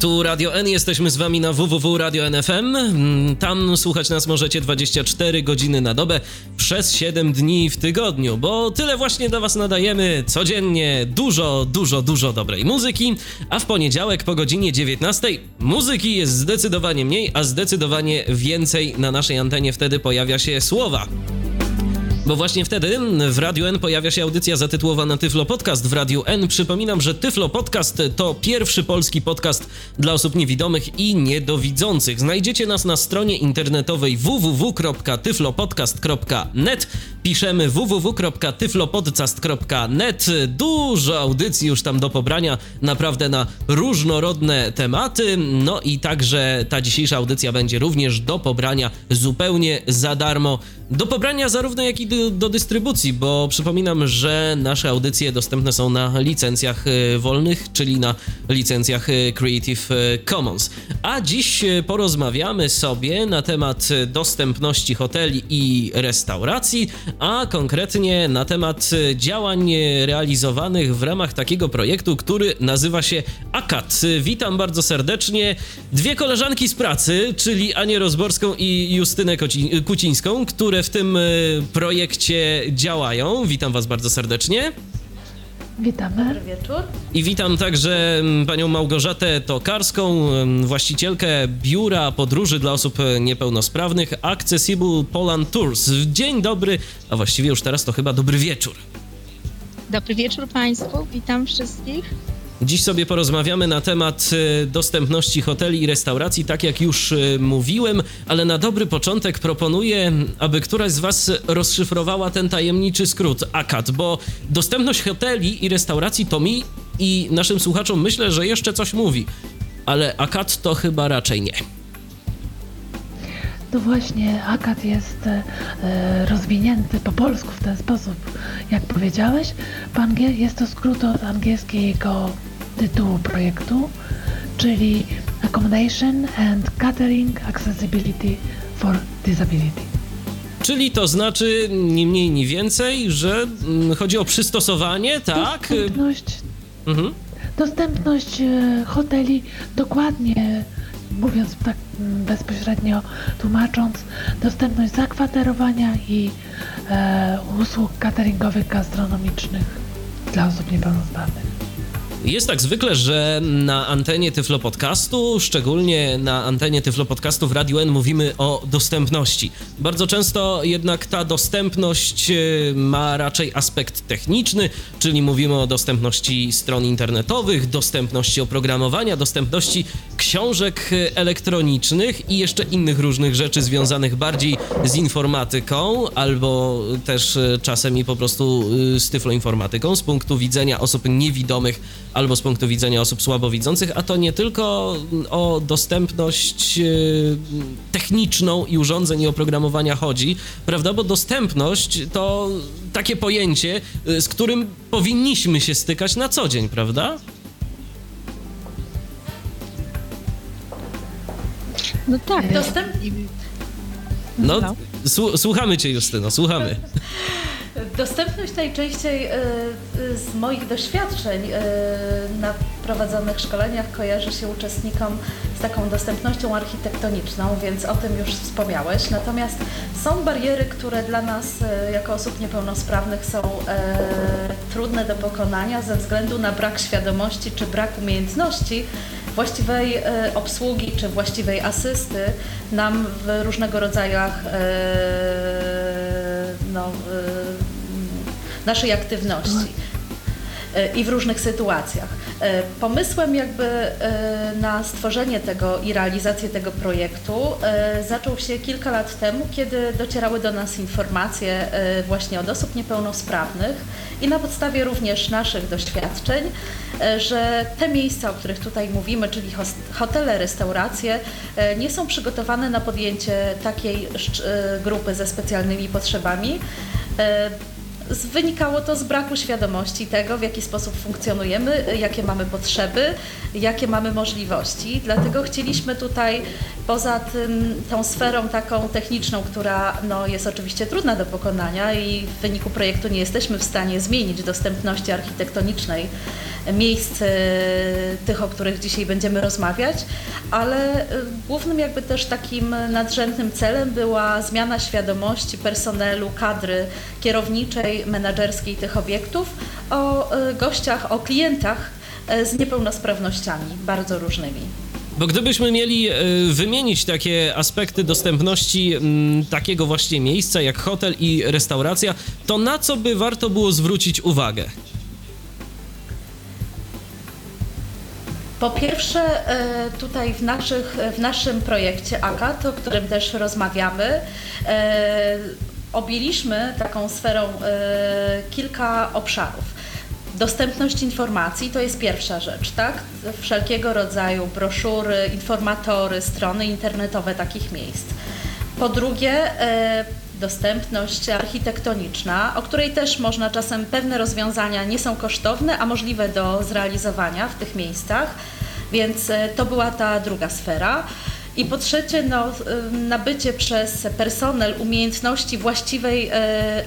Tu Radio N, jesteśmy z wami na www.radio.nfm. Mm, Tam słuchać nas możecie 24 godziny na dobę przez 7 dni w tygodniu, bo tyle właśnie dla was nadajemy codziennie dużo, dużo, dużo dobrej muzyki, a w poniedziałek po godzinie 19 muzyki jest zdecydowanie mniej, a zdecydowanie więcej na naszej antenie wtedy pojawia się słowa. Bo właśnie wtedy w Radiu N pojawia się audycja zatytułowana Tyflo Podcast w Radiu N. Przypominam, że Tyflo Podcast to pierwszy polski podcast dla osób niewidomych i niedowidzących. Znajdziecie nas na stronie internetowej www.tyflopodcast.net. Piszemy www.tyflopodcast.net. Dużo audycji już tam do pobrania, naprawdę na różnorodne tematy. No i także ta dzisiejsza audycja będzie również do pobrania zupełnie za darmo. Do pobrania zarówno jak i do, do dystrybucji, bo przypominam, że nasze audycje dostępne są na licencjach e, wolnych, czyli na licencjach e, Creative e, Commons. A dziś porozmawiamy sobie na temat dostępności hoteli i restauracji, a konkretnie na temat działań realizowanych w ramach takiego projektu, który nazywa się AKAT. Witam bardzo serdecznie dwie koleżanki z pracy, czyli Anię Rozborską i Justynę Kucińską, które w tym e, projekcie działają. Witam was bardzo serdecznie. Witamy. Dobry wieczór. I witam także panią Małgorzatę Tokarską, właścicielkę biura podróży dla osób niepełnosprawnych Accessible Poland Tours. Dzień dobry, a właściwie już teraz to chyba dobry wieczór. Dobry wieczór Państwu, witam wszystkich. Dziś sobie porozmawiamy na temat e, dostępności hoteli i restauracji, tak jak już e, mówiłem, ale na dobry początek proponuję, aby któraś z Was rozszyfrowała ten tajemniczy skrót AKAT, bo dostępność hoteli i restauracji to mi i naszym słuchaczom myślę, że jeszcze coś mówi, ale AKAT to chyba raczej nie. No właśnie, AKAT jest e, rozwinięty po polsku w ten sposób, jak powiedziałeś. Jest to skrót od angielskiego tytułu projektu, czyli Accommodation and Catering Accessibility for Disability. Czyli to znaczy, ni mniej, ni więcej, że mm, chodzi o przystosowanie, tak? Dostępność, Mhm. dostępność e, hoteli, dokładnie mówiąc tak mm, bezpośrednio tłumacząc, dostępność zakwaterowania i e, usług cateringowych, gastronomicznych dla osób niepełnosprawnych. Jest tak zwykle, że na antenie Tyflo Podcastu, szczególnie na antenie Tyflo Podcastu w Radiu N mówimy o dostępności. Bardzo często jednak ta dostępność e, ma raczej aspekt techniczny, czyli mówimy o dostępności stron internetowych, dostępności oprogramowania, dostępności książek e, elektronicznych i jeszcze innych różnych rzeczy związanych bardziej z informatyką, albo też e, czasem i po prostu z tyfloinformatyką z punktu widzenia osób niewidomych albo z punktu widzenia osób słabowidzących, a to nie tylko o dostępność e, techniczną i urządzeń i oprogramowania chodzi, prawda? Bo dostępność to takie pojęcie, e, z którym powinniśmy się stykać na co dzień, prawda? No tak, Dostęp, No, No. słu- słuchamy cię, Justyno, słuchamy. dostępność najczęściej e, z moich doświadczeń e, na prowadzonych szkoleniach kojarzy się uczestnikom z taką dostępnością architektoniczną, więc o tym już wspomniałeś. Natomiast są bariery, które dla nas e, jako osób niepełnosprawnych są trudne do pokonania ze względu na brak świadomości czy brak umiejętności właściwej obsługi czy właściwej asysty nam w różnego rodzaju e, no, naszej aktywności i w różnych sytuacjach. E, Pomysłem jakby e, na stworzenie tego i realizację tego projektu e, zaczął się kilka lat temu, kiedy docierały do nas informacje e, właśnie od osób niepełnosprawnych i na podstawie również naszych doświadczeń, e, że te miejsca, o których tutaj mówimy, czyli hotele, restauracje, e, nie są przygotowane na podjęcie takiej e, grupy ze specjalnymi potrzebami. E, wynikało to z braku świadomości tego, w jaki sposób funkcjonujemy, jakie mamy potrzeby, jakie mamy możliwości. Dlatego chcieliśmy tutaj, poza tym, tą sferą taką techniczną, która no, jest oczywiście trudna do pokonania i w wyniku projektu nie jesteśmy w stanie zmienić dostępności architektonicznej miejsc tych, o których dzisiaj będziemy rozmawiać, ale głównym jakby też takim nadrzędnym celem była zmiana świadomości personelu, kadry kierowniczej, menedżerskiej tych obiektów o gościach, o klientach z niepełnosprawnościami bardzo różnymi. Bo gdybyśmy mieli wymienić takie aspekty dostępności takiego właśnie miejsca jak hotel i restauracja, to na co by warto było zwrócić uwagę? Po pierwsze, tutaj w, naszych, w naszym projekcie AKAT, o którym też rozmawiamy, objęliśmy taką sferą kilka obszarów. Dostępność informacji to jest pierwsza rzecz, tak? Wszelkiego rodzaju broszury, informatory, strony internetowe takich miejsc. Po drugie, dostępność architektoniczna, o której też można czasem pewne rozwiązania nie są kosztowne, a możliwe do zrealizowania w tych miejscach, więc to była ta druga sfera. I po trzecie, no, nabycie przez personel umiejętności właściwej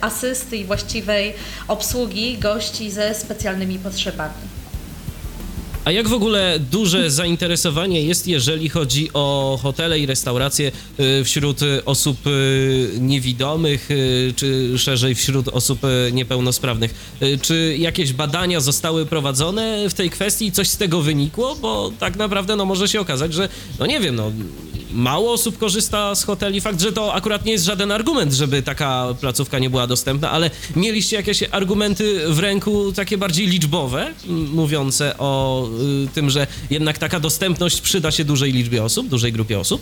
asysty i właściwej obsługi gości ze specjalnymi potrzebami. A jak w ogóle duże zainteresowanie jest, jeżeli chodzi o hotele i restauracje wśród osób niewidomych, czy szerzej wśród osób niepełnosprawnych? Czy jakieś badania zostały prowadzone w tej kwestii? Coś z tego wynikło? Bo tak naprawdę no, może się okazać, że no nie wiem, no mało osób korzysta z hoteli. Fakt, że to akurat nie jest żaden argument, żeby taka placówka nie była dostępna, ale mieliście jakieś argumenty w ręku takie bardziej liczbowe, mówiące o y, tym, że jednak taka dostępność przyda się dużej liczbie osób, dużej grupie osób?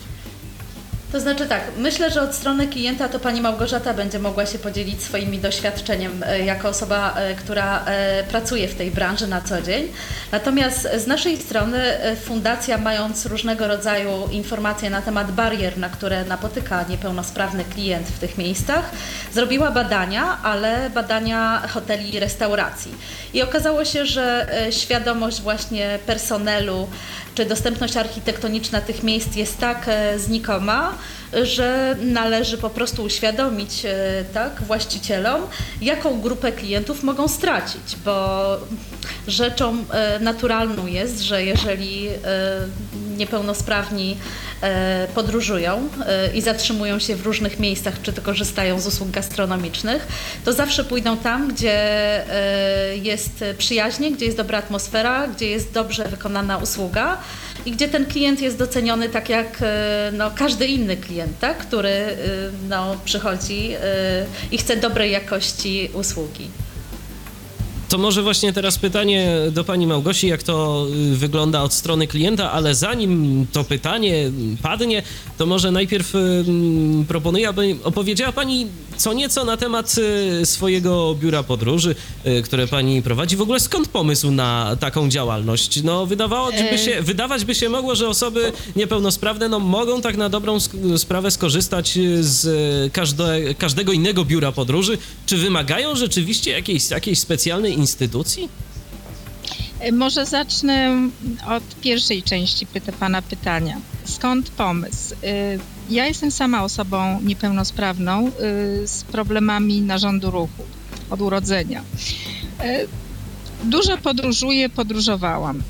To znaczy tak, myślę, że od strony klienta to pani Małgorzata będzie mogła się podzielić swoimi doświadczeniem jako osoba, która pracuje w tej branży na co dzień. Natomiast z naszej strony fundacja mając różnego rodzaju informacje na temat barier, na które napotyka niepełnosprawny klient w tych miejscach, zrobiła badania, ale badania hoteli i restauracji. I okazało się, że świadomość właśnie personelu, czy dostępność architektoniczna tych miejsc jest tak znikoma, że należy po prostu uświadomić tak, właścicielom, jaką grupę klientów mogą stracić, bo rzeczą naturalną jest, że jeżeli niepełnosprawni podróżują i zatrzymują się w różnych miejscach, czy to korzystają z usług gastronomicznych, to zawsze pójdą tam, gdzie jest przyjaźnie, gdzie jest dobra atmosfera, gdzie jest dobrze wykonana usługa i gdzie ten klient jest doceniony tak jak no, każdy inny klient, tak? który no, przychodzi i chce dobrej jakości usługi. To może właśnie teraz pytanie do pani Małgosi, jak to wygląda od strony klienta, ale zanim to pytanie padnie, to może najpierw proponuję, aby opowiedziała pani co nieco na temat swojego biura podróży, które pani prowadzi. W ogóle skąd pomysł na taką działalność? No wydawałoby się, wydawać by się mogło, że osoby niepełnosprawne no, mogą tak na dobrą sprawę skorzystać z każde, każdego innego biura podróży. Czy wymagają rzeczywiście jakiejś, jakiejś specjalnej instytucji? Może zacznę od pierwszej części pyta, Pana pytania. Skąd pomysł? Ja jestem sama osobą niepełnosprawną z problemami narządu ruchu od urodzenia. Dużo podróżuję, podróżowałam.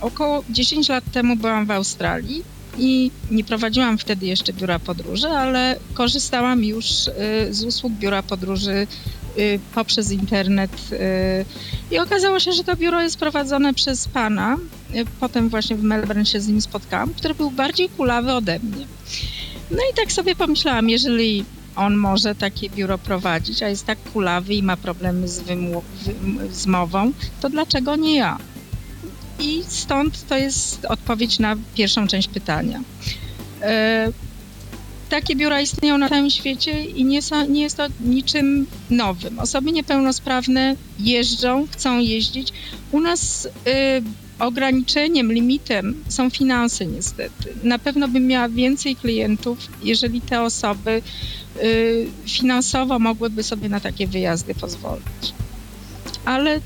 Około 10 lat temu byłam w Australii i nie prowadziłam wtedy jeszcze biura podróży, ale korzystałam już z usług biura podróży poprzez internet i okazało się, że to biuro jest prowadzone przez pana. Potem właśnie w Melbourne się z nim spotkałam, który był bardziej kulawy ode mnie. No i tak sobie pomyślałam, jeżeli on może takie biuro prowadzić, a jest tak kulawy i ma problemy z, z mową, to dlaczego nie ja? I stąd to jest odpowiedź na pierwszą część pytania. Takie biura istnieją na całym świecie i nie, są, nie jest to niczym nowym. Osoby niepełnosprawne jeżdżą, chcą jeździć. U nas y, ograniczeniem, limitem są finanse niestety. Na pewno bym miała więcej klientów, jeżeli te osoby y, finansowo mogłyby sobie na takie wyjazdy pozwolić. Ale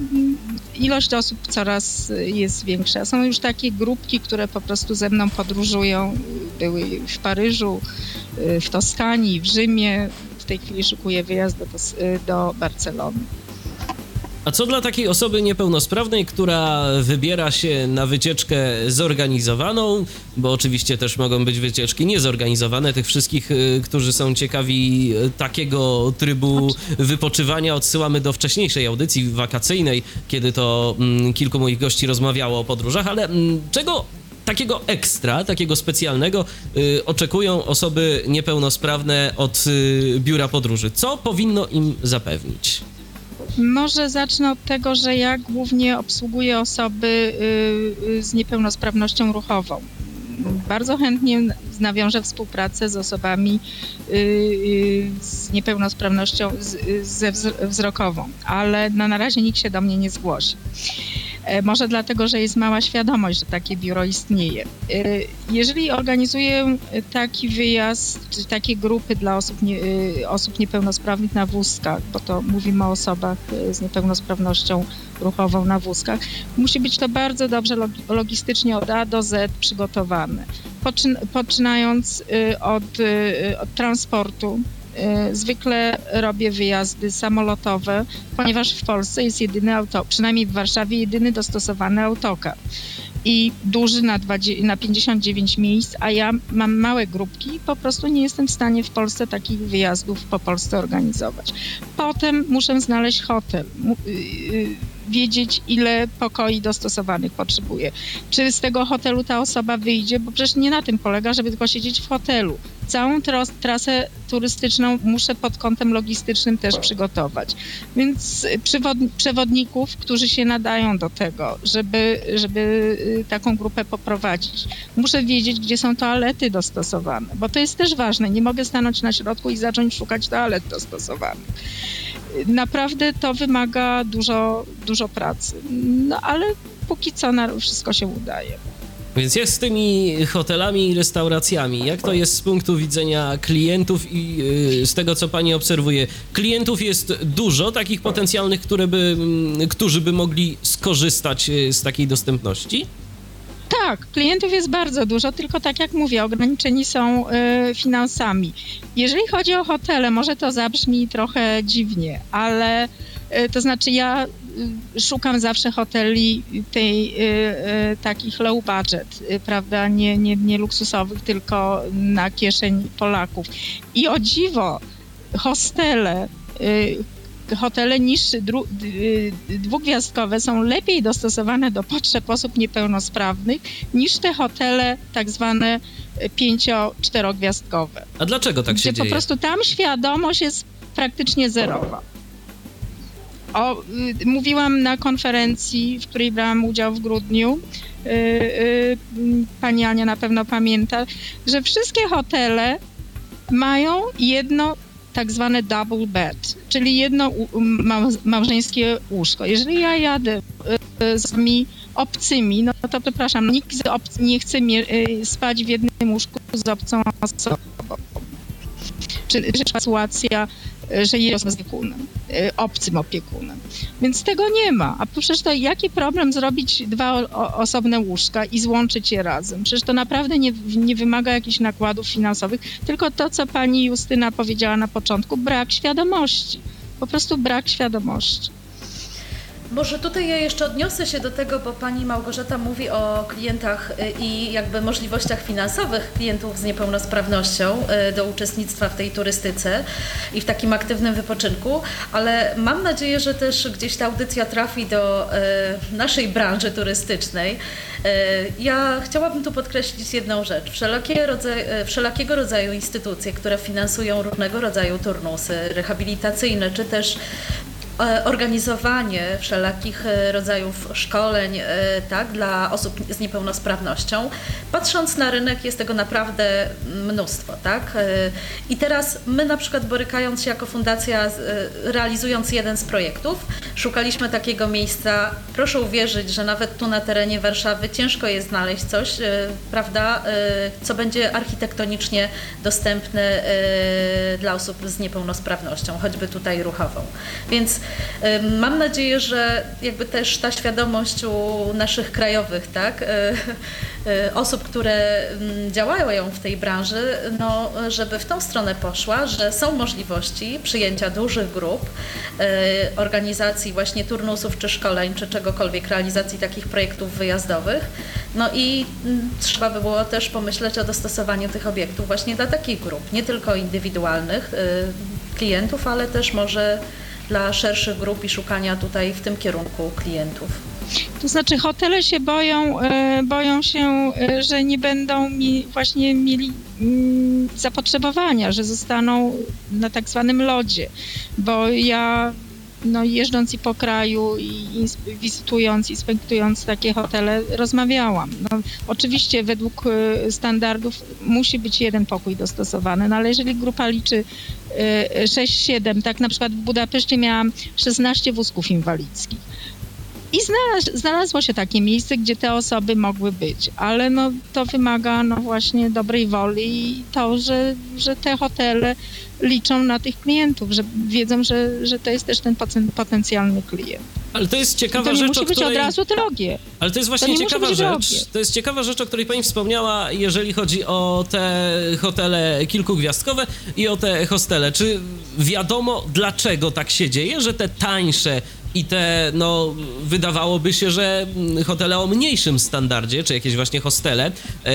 mm, ilość osób coraz jest większa. Są już takie grupki, które po prostu ze mną podróżują. Były w Paryżu, y, w Toskanii, w Rzymie. W tej chwili szykuję wyjazd do, do Barcelony. A co dla takiej osoby niepełnosprawnej, która wybiera się na wycieczkę zorganizowaną, bo oczywiście też mogą być wycieczki niezorganizowane, tych wszystkich, y, którzy są ciekawi y, takiego trybu wypoczywania, odsyłamy do wcześniejszej audycji wakacyjnej, kiedy to mm, kilku moich gości rozmawiało o podróżach, ale mm, czego takiego ekstra, takiego specjalnego y, oczekują osoby niepełnosprawne od y, biura podróży? Co powinno im zapewnić? Może zacznę od tego, że ja głównie obsługuję osoby y, y, z niepełnosprawnością ruchową. Bardzo chętnie nawiążę współpracę z osobami y, z niepełnosprawnością wzrokową, ale na razie nikt się do mnie nie zgłosi. E, może dlatego, że jest mała świadomość, że takie biuro istnieje. E, jeżeli organizuję taki wyjazd, czy takie grupy dla osób, nie, e, osób niepełnosprawnych na wózkach, bo to mówimy o osobach z niepełnosprawnością ruchową na wózkach, musi być to bardzo dobrze logistycznie od A do Z przygotowane. Poczynając od, od transportu, zwykle robię wyjazdy samolotowe, ponieważ w Polsce jest jedyny auto, przynajmniej w Warszawie jedyny dostosowany autokar i duży na, 20, na 59 miejsc, a ja mam małe grupki i po prostu nie jestem w stanie w Polsce takich wyjazdów po Polsce organizować. Potem muszę znaleźć hotel, y, y, wiedzieć ile pokoi dostosowanych potrzebuje. Czy z tego hotelu ta osoba wyjdzie, bo przecież nie na tym polega, żeby tylko siedzieć w hotelu. Całą trasę turystyczną muszę pod kątem logistycznym też przygotować. Więc przewodników, którzy się nadają do tego, żeby, żeby y, taką grupę poprowadzić. Muszę wiedzieć, gdzie są toalety dostosowane, bo to jest też ważne. Nie mogę stanąć na środku i zacząć szukać toalet dostosowanych. Naprawdę to wymaga dużo, dużo pracy. No ale póki co na wszystko się udaje. Więc jak z tymi hotelami i restauracjami? Jak to jest z punktu widzenia klientów i yy, z tego, co pani obserwuje? Klientów jest dużo, takich potencjalnych, które by, yy, którzy by mogli skorzystać yy, z takiej dostępności? Tak, klientów jest bardzo dużo, tylko tak jak mówię, ograniczeni są y, finansami. Jeżeli chodzi o hotele, może to zabrzmi trochę dziwnie, ale y, to znaczy ja y, szukam zawsze hoteli tej takich low budget, prawda, nie, nie, nie luksusowych, tylko na kieszeń Polaków. I o dziwo, hostele, hotele niższe, y, dwugwiazdkowe są lepiej dostosowane do potrzeb osób niepełnosprawnych niż te hotele tak zwane pięcio, czterogwiazdkowe. A dlaczego tak się dzieje? Po prostu tam świadomość jest praktycznie zerowa. O, y, mówiłam na konferencji, w której brałam udział w grudniu. Y, y, pani Ania na pewno pamięta, że wszystkie hotele mają jedno tak zwane double bed, czyli jedno małżeńskie łóżko. Jeżeli ja jadę y, z mi obcymi, no to przepraszam, nikt z obcy nie chce y, spać w jednym łóżku z obcą osobą. Czy sytuacja że jest opiekunem, y, obcym opiekunem. Więc tego nie ma. A przecież to jaki problem zrobić dwa osobne łóżka i złączyć je razem? Przecież to naprawdę nie, nie wymaga jakichś nakładów finansowych, tylko to, co pani Justyna powiedziała na początku, brak świadomości. Po prostu brak świadomości. Może tutaj ja jeszcze odniosę się do tego, bo pani Małgorzata mówi o klientach y, i jakby możliwościach finansowych klientów z niepełnosprawnością y, do uczestnictwa w tej turystyce i w takim aktywnym wypoczynku, ale mam nadzieję, że też gdzieś ta audycja trafi do y, naszej branży turystycznej. Ja chciałabym tu podkreślić jedną rzecz. Wszelakie rodzaj, wszelakiego rodzaju instytucje, które finansują różnego rodzaju turnusy rehabilitacyjne, czy też organizowanie wszelakich e, rodzajów szkoleń tak, dla osób z niepełnosprawnością. Patrząc na rynek jest tego naprawdę mnóstwo. Tak? I teraz my na przykład borykając się jako fundacja, realizując jeden z projektów, szukaliśmy takiego miejsca. Proszę uwierzyć, że nawet tu na terenie Warszawy ciężko jest znaleźć coś, prawda, co będzie architektonicznie dostępne dla osób z niepełnosprawnością, choćby tutaj ruchową. Więc mam nadzieję, że jakby też ta świadomość u naszych krajowych, tak, e, e, osób, które działają w tej branży, no, żeby w tą stronę poszła, że są możliwości przyjęcia dużych grup, e, organizacji właśnie turnusów czy szkoleń, czy czegokolwiek, realizacji takich projektów wyjazdowych. No i trzeba by było też pomyśleć o dostosowaniu tych obiektów właśnie dla takich grup, nie tylko indywidualnych klientów, ale też może dla szerszych grup i szukania tutaj w tym kierunku klientów. To znaczy hotele się boją, e, boją się, e, że nie będą mi właśnie mieli mm, zapotrzebowania, że zostaną na tak zwanym lodzie, bo ja no, jeżdżąc i po kraju i wizytując, inspektując takie hotele, rozmawiałam. No, oczywiście według e, standardów musi być jeden pokój dostosowany, no, ale jeżeli grupa liczy 6-7, tak na przykład w Budapeszcie miałam 16 wózków inwalidzkich i znalazło się takie miejsce, gdzie te osoby mogły być, ale no, to wymaga no, właśnie dobrej woli i to, że, że te hotele liczą na tych klientów, że wiedzą, że, że to jest też ten potencjalny klient. Ale to jest ciekawa to nie rzecz, musi być której... od razu drogie. Ale to jest właśnie to ciekawa rzecz. Drogie. To jest ciekawa rzecz, o której pani wspomniała, jeżeli chodzi o te hotele kilkugwiazdkowe i o te hostele. Czy wiadomo, dlaczego tak się dzieje, że te tańsze i te, no, wydawałoby się, że hotele o mniejszym standardzie, czy jakieś właśnie hostele, yy,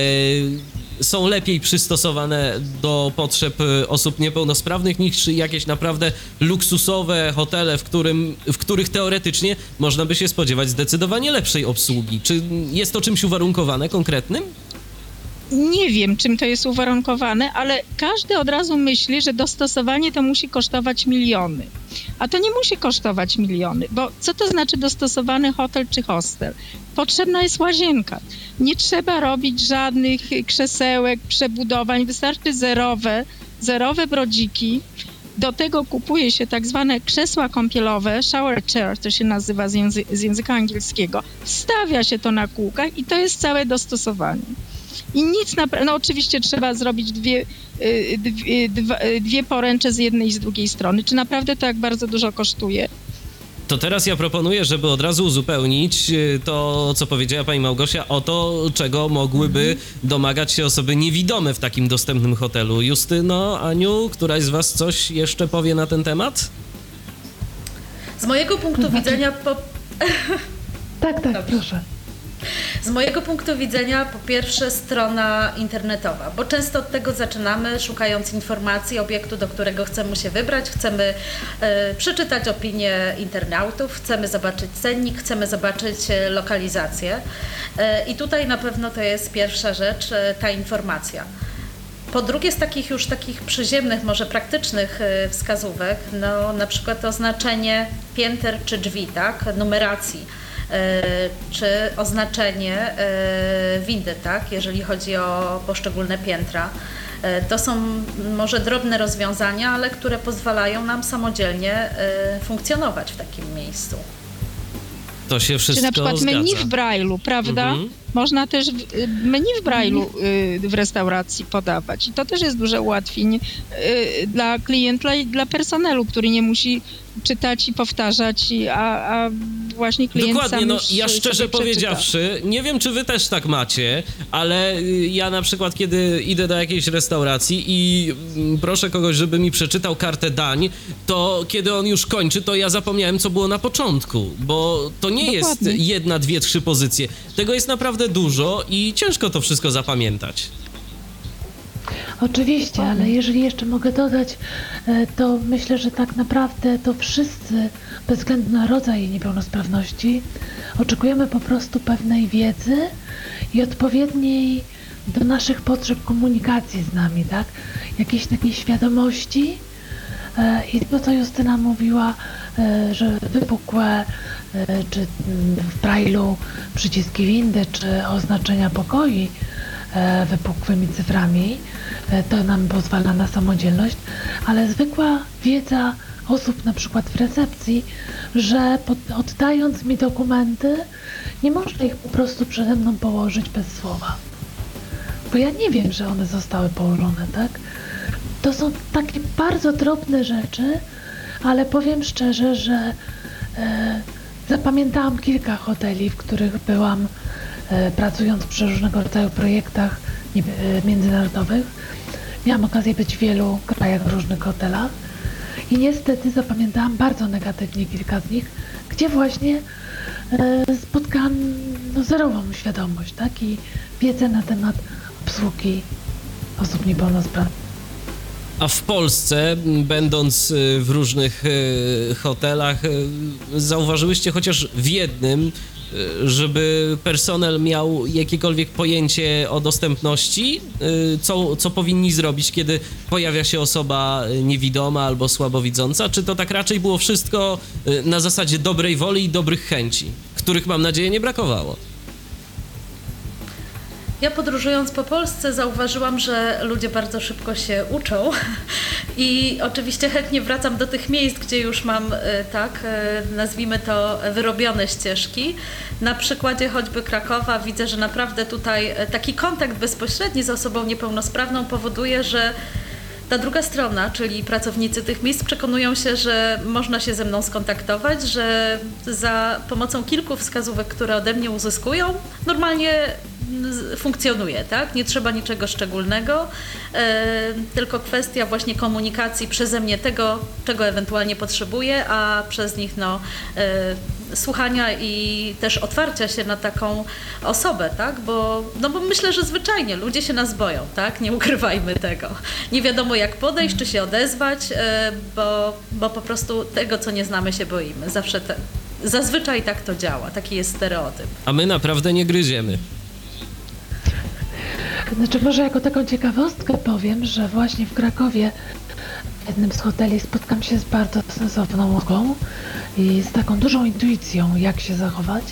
są lepiej przystosowane do potrzeb e, osób niepełnosprawnych niż jakieś naprawdę luksusowe hotele, w, którym, w których teoretycznie można by się spodziewać zdecydowanie lepszej obsługi. Czy jest to czymś uwarunkowane konkretnym? nie wiem, czym to jest uwarunkowane, ale każdy od razu myśli, że dostosowanie to musi kosztować miliony. A to nie musi kosztować miliony, bo co to znaczy dostosowany hotel czy hostel? Potrzebna jest łazienka. Nie trzeba robić żadnych krzesełek, przebudowań, wystarczy zerowe, zerowe brodziki. Do tego kupuje się tak zwane krzesła kąpielowe, shower chair to się nazywa z, języ z języka angielskiego. Wstawia się to na kółkach i to jest całe dostosowanie. I nic na... No oczywiście trzeba zrobić dwie, y, dwie, y, dwie poręcze z jednej i z drugiej strony. Czy naprawdę to jak bardzo dużo kosztuje? To teraz ja proponuję, żeby od razu uzupełnić y, to, co powiedziała pani Małgosia, o to, czego mogłyby mhm. domagać się osoby niewidome w takim dostępnym hotelu. Justyno, Aniu, któraś z was coś jeszcze powie na ten temat? Z mojego punktu widzenia... Po... Tak, tak, Dobrze. proszę. Z mojego punktu widzenia, po pierwsze, strona internetowa, bo często od tego zaczynamy, szukając informacji obiektu, do którego chcemy się wybrać, chcemy e, przeczytać opinie internautów, chcemy zobaczyć cennik, chcemy zobaczyć e, lokalizację. E, I tutaj na pewno to jest pierwsza rzecz, ta informacja. Po drugie, z takich już takich przyziemnych, może praktycznych wskazówek, no na przykład oznaczenie pięter czy drzwi, tak, numeracji czy oznaczenie e, windy, tak, jeżeli chodzi o poszczególne piętra. E, to są może drobne rozwiązania, ale które pozwalają nam samodzielnie funkcjonować w takim miejscu. To się wszystko Czy na przykład zgadza. menu w Braille'u, prawda? Mhm. Można też menu w Braille'u y, w restauracji podawać. I to też jest duże ułatwienie y, dla klienta i dla personelu, który nie musi czytać i powtarzać, a, a właśnie klient Dokładnie, sam no ja szczerze powiedziawszy, nie wiem czy wy też tak macie, ale y, ja na przykład kiedy idę do jakiejś restauracji i mm, proszę kogoś, żeby mi przeczytał kartę dań, to kiedy on już kończy, to ja zapomniałem co było na początku, bo to nie Dokładnie. jest jedna, dwie, trzy pozycje. Tego jest naprawdę dużo i ciężko to wszystko zapamiętać. Oczywiście, ale jeżeli jeszcze mogę dodać, e, to myślę, że tak naprawdę to wszyscy, bez względu na rodzaj niepełnosprawności, oczekujemy po prostu pewnej wiedzy i odpowiedniej do naszych potrzeb komunikacji z nami, tak? Jakiejś takiej świadomości e, i to, co Justyna mówiła, e, że wypukłe czy mm, w brailu przyciski windy, czy oznaczenia pokoi e, wypukłymi cyframi. E, To nam pozwala na samodzielność, ale zwykła wiedza osób na przykład w recepcji, że pod, oddając mi dokumenty, nie można ich po prostu przede mną położyć bez słowa. Bo ja nie wiem, że one zostały położone, tak? To są takie bardzo drobne rzeczy, ale powiem szczerze, że e, zapamiętałam kilka hoteli, w których byłam e, pracując przy różnego rodzaju projektach e, międzynarodowych. Miałam okazję być w wielu krajach, w różnych hotelach i niestety zapamiętałam bardzo negatywnie kilka z nich, gdzie właśnie e, spotkałam no, zerową świadomość, tak? I wiedzę na temat obsługi osób niepełnosprawnych. A w Polsce, będąc y, w różnych y, hotelach, y, zauważyłyście chociaż w jednym, żeby personel miał jakiekolwiek pojęcie o dostępności, co, co powinni zrobić, kiedy pojawia się osoba niewidoma albo słabowidząca? Czy to tak raczej było wszystko na zasadzie dobrej woli i dobrych chęci, których mam nadzieję nie brakowało? Ja podróżując po Polsce zauważyłam, że ludzie bardzo szybko się uczą i oczywiście chętnie wracam do tych miejsc, gdzie już mam, e, tak, e, nazwijmy to wyrobione ścieżki. Na przykładzie choćby Krakowa widzę, że naprawdę tutaj e, taki kontakt bezpośredni z osobą niepełnosprawną powoduje, że ta druga strona, czyli pracownicy tych miejsc, przekonują się, że można się ze mną skontaktować, że za pomocą kilku wskazówek, które ode mnie uzyskują, normalnie funkcjonuje, tak? Nie trzeba niczego szczególnego, e, tylko kwestia właśnie komunikacji przeze mnie tego, czego ewentualnie potrzebuję, a przez nich no, e, słuchania i też otwarcia się na taką osobę, tak? Bo, no bo myślę, że zwyczajnie ludzie się nas boją, tak? Nie ukrywajmy tego. Nie wiadomo jak podejść, czy się odezwać, e, bo, bo po prostu tego, co nie znamy, się boimy. Zawsze te, zazwyczaj tak to działa, taki jest stereotyp. A my naprawdę nie gryziemy. Znaczy może jako taką ciekawostkę powiem, że właśnie w Krakowie w jednym z hoteli spotkam się z bardzo sensowną osobą i z taką dużą intuicją, jak się zachować,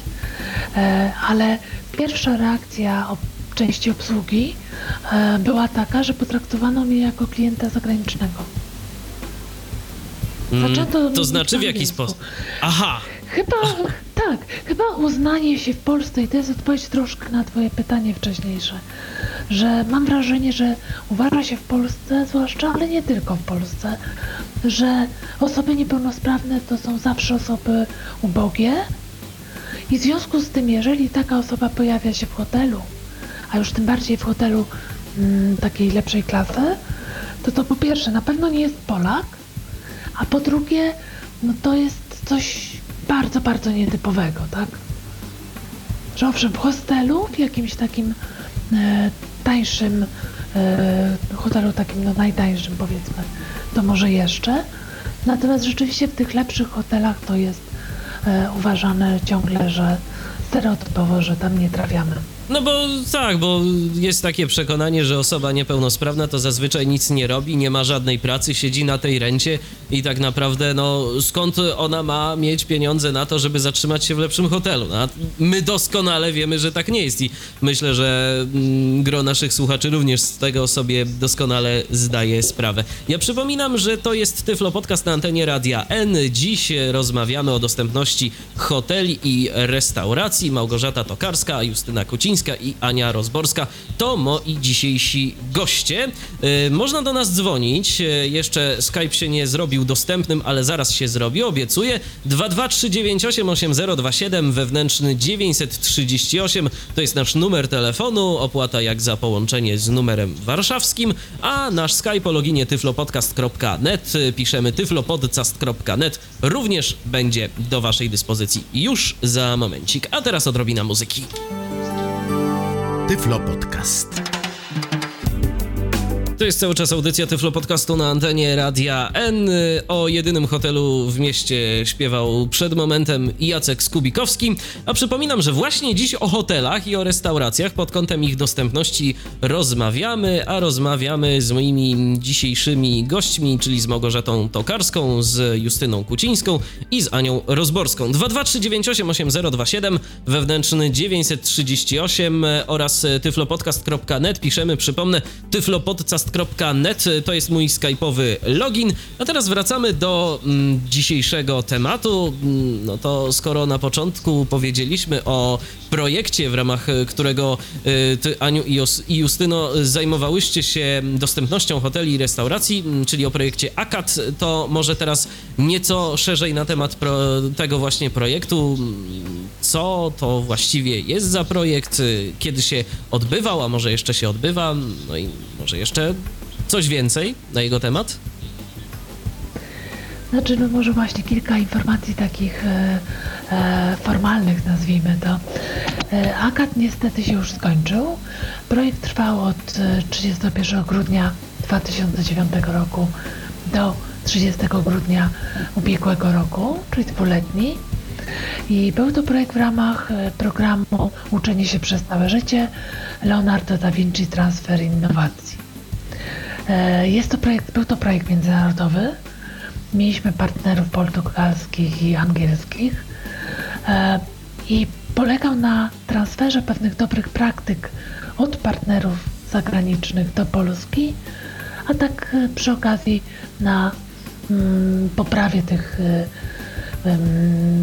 e, ale pierwsza reakcja części obsługi e, była taka, że potraktowano mnie jako klienta zagranicznego. Mm, Zaczęto to znaczy w jaki sposób? Aha, Chyba, tak, chyba uznanie się w Polsce, i to jest odpowiedź troszkę na Twoje pytanie wcześniejsze, że mam wrażenie, że uważa się w Polsce, zwłaszcza, ale nie tylko w Polsce, że osoby niepełnosprawne to są zawsze osoby ubogie i w związku z tym, jeżeli taka osoba pojawia się w hotelu, a już tym bardziej w hotelu mm, takiej lepszej klasy, to to po pierwsze na pewno nie jest Polak, a po drugie, no to jest coś bardzo, bardzo nietypowego, tak? Że owszem, w hostelu, w jakimś takim e, tańszym e, hotelu, takim no najtańszym powiedzmy, to może jeszcze. Natomiast rzeczywiście w tych lepszych hotelach to jest e, uważane ciągle, że stereotypowo, że tam nie trafiamy. No bo tak, bo jest takie przekonanie, że osoba niepełnosprawna to zazwyczaj nic nie robi, nie ma żadnej pracy, siedzi na tej rencie i tak naprawdę, no skąd ona ma mieć pieniądze na to, żeby zatrzymać się w lepszym hotelu? No, my doskonale wiemy, że tak nie jest i myślę, że mm, gro naszych słuchaczy również z tego sobie doskonale zdaje sprawę. Ja przypominam, że to jest Tyflo Podcast na antenie Radia N. Dziś rozmawiamy o dostępności hoteli i restauracji. Małgorzata Tokarska, Justyna Kucińska i Ania Rozborska to moi dzisiejsi goście. Yy, Można do nas dzwonić. Yy, Jeszcze Skype się nie zrobił dostępnym, ale zaraz się zrobi, obiecuję. 223988027 wewnętrzny 938 to jest nasz numer telefonu. Opłata jak za połączenie z numerem warszawskim, a nasz Skype o loginie tyflopodcast.net yy, piszemy tyflopodcast.net również będzie do waszej dyspozycji już za momencik. A teraz odrobina muzyki. Tyflo Podcast. To jest cały czas audycja Tyflo Podcastu na antenie Radia N. O jedynym hotelu w mieście śpiewał przed momentem Jacek Skubikowski. A przypominam, że właśnie dziś o hotelach i o restauracjach pod kątem ich dostępności rozmawiamy, a rozmawiamy z moimi dzisiejszymi gośćmi, czyli z Małgorzatą Tokarską, z Justyną Kucińską i z Anią Rozborską. 223988027 wewnętrzny 938 oraz tyflopodcast.net piszemy, przypomnę, tyflopodcast.net to jest mój skype'owy login. A teraz wracamy do mm, dzisiejszego tematu. Mm, no to skoro na początku powiedzieliśmy o projekcie, w ramach którego y, ty, Aniu i, i Justyno zajmowałyście się dostępnością hoteli i restauracji, mm, czyli o projekcie AKAT, to może teraz nieco szerzej na temat pro, tego właśnie projektu. Co to właściwie jest za projekt, y, kiedy się odbywał, a może jeszcze się odbywa, no i może jeszcze coś więcej na jego temat? Znaczy, no może właśnie kilka informacji takich e, e, formalnych, nazwijmy to. E, AKAD niestety się już skończył. Projekt trwał od 31 grudnia 2009 roku do 30 grudnia ubiegłego roku, czyli dwuletni. I był to projekt w ramach programu Uczenie się przez całe życie Leonardo da Vinci Transfer Innowacji. Jest to projekt, był to projekt międzynarodowy, Mieliśmy partnerów portugalskich i angielskich e, i polegał na transferze pewnych dobrych praktyk od partnerów zagranicznych do Polski, a tak e, przy okazji na mm, poprawie tych e,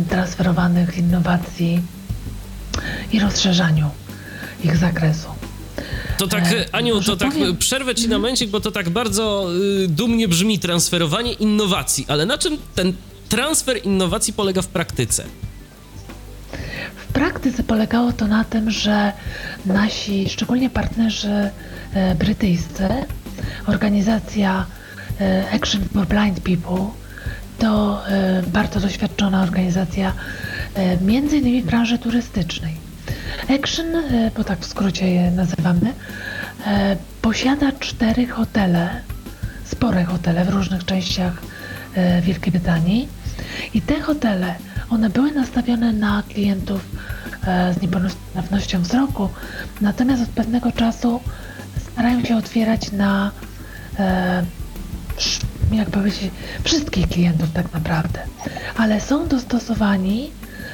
transferowanych innowacji i rozszerzaniu ich zakresu. To tak, e, Aniu, to tak powiem? przerwę ci na mhm. momencik, bo to tak bardzo y, dumnie brzmi transferowanie innowacji, ale na czym ten transfer innowacji polega w praktyce? W praktyce polegało to na tym, że nasi, szczególnie partnerzy e, brytyjscy, organizacja e, Action for Blind People, to e, bardzo doświadczona organizacja, e, między innymi w branży turystycznej Action, e, bo tak w skrócie je nazywamy, e, posiada cztery hotele, spore hotele w różnych częściach e, Wielkiej Brytanii. I te hotele, one były nastawione na klientów z niepełnosprawnością wzroku, natomiast od pewnego czasu starają się otwierać na jak powiedzieć, wszystkich klientów tak naprawdę, ale są dostosowani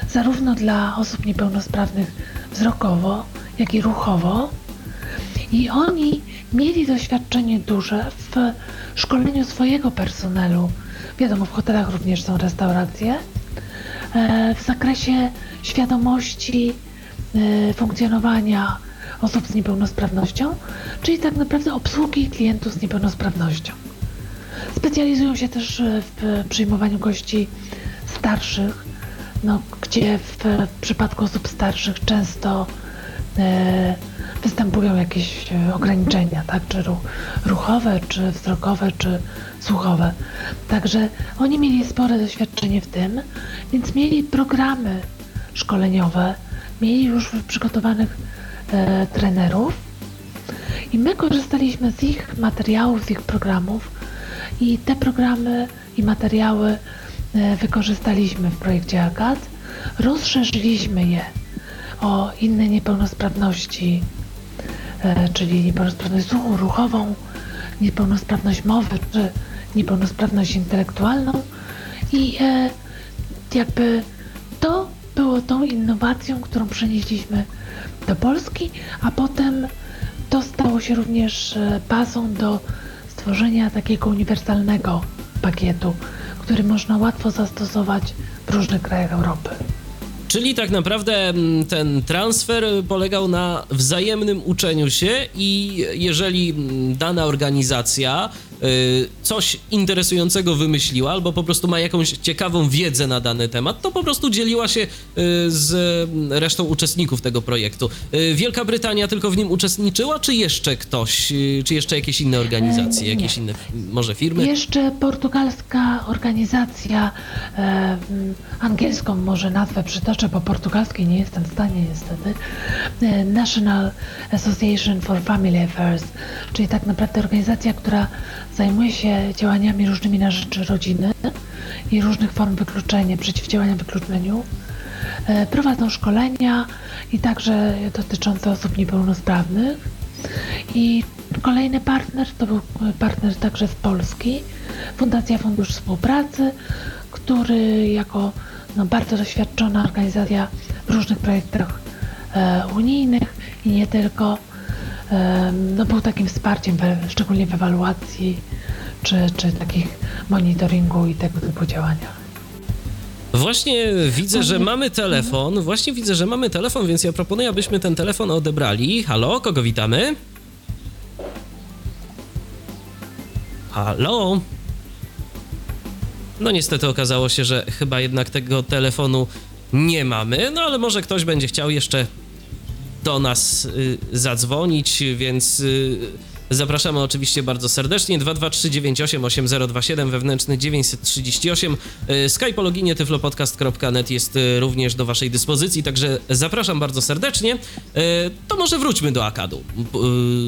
zarówno dla osób niepełnosprawnych wzrokowo, jak i ruchowo. I oni mieli doświadczenie duże w szkoleniu swojego personelu. Wiadomo, w hotelach również są restauracje. E, w zakresie świadomości e, funkcjonowania osób z niepełnosprawnością, czyli tak naprawdę obsługi klientów z niepełnosprawnością. Specjalizują się też w przyjmowaniu gości starszych, no, gdzie w przypadku osób starszych często e, występują jakieś e, ograniczenia, tak, czy ruchowe, czy wzrokowe, czy słuchowe. Także oni mieli spore doświadczenie w tym, więc mieli programy szkoleniowe, mieli już przygotowanych e, trenerów i my korzystaliśmy z ich materiałów, z ich programów i te programy i materiały wykorzystaliśmy w projekcie AGAT, rozszerzyliśmy je o inne niepełnosprawności, e, czyli niepełnosprawność słuchu, ruchową, niepełnosprawność mowy czy niepełnosprawność intelektualną. I e, jakby to było tą innowacją, którą przenieśliśmy do Polski, a potem to stało się również bazą do stworzenia takiego uniwersalnego pakietu który można łatwo zastosować w różnych krajach Europy. Czyli tak naprawdę mm, ten transfer polegał na wzajemnym uczeniu się i jeżeli mm, dana organizacja coś interesującego wymyśliła, albo po prostu ma jakąś ciekawą wiedzę na dany temat, to po prostu dzieliła się z resztą uczestników tego projektu. Wielka Brytania tylko w nim uczestniczyła, czy jeszcze ktoś, czy jeszcze jakieś inne organizacje, jakieś inne może firmy? Jeszcze portugalska organizacja, e, angielską może nazwę przytoczę, bo portugalskiej nie jestem w stanie niestety, e, National Association for Family Affairs, czyli tak naprawdę organizacja, która zajmuje się działaniami różnymi na rzecz rodziny i różnych form wykluczenia, przeciwdziałania wykluczeniu. E, prowadzą szkolenia i także dotyczące osób niepełnosprawnych. I kolejny partner to był partner także z Polski, Fundacja Fundusz Współpracy, który jako no, bardzo doświadczona organizacja w różnych projektach e, unijnych i nie tylko, no, był takim wsparciem, szczególnie w ewaluacji czy, czy takich monitoringu i tego typu działaniach. Właśnie widzę, że mamy telefon. Właśnie widzę, że mamy telefon, więc ja proponuję, abyśmy ten telefon odebrali. Halo, kogo witamy? Halo? No niestety okazało się, że chyba jednak tego telefonu nie mamy, no ale może ktoś będzie chciał jeszcze do nas y, zadzwonić, więc y, zapraszamy oczywiście bardzo serdecznie. 223988027 wewnętrzny 938. Y, Skype loginie tyflopodcast.net jest również do waszej dyspozycji, także zapraszam bardzo serdecznie. To może wróćmy do Akadu,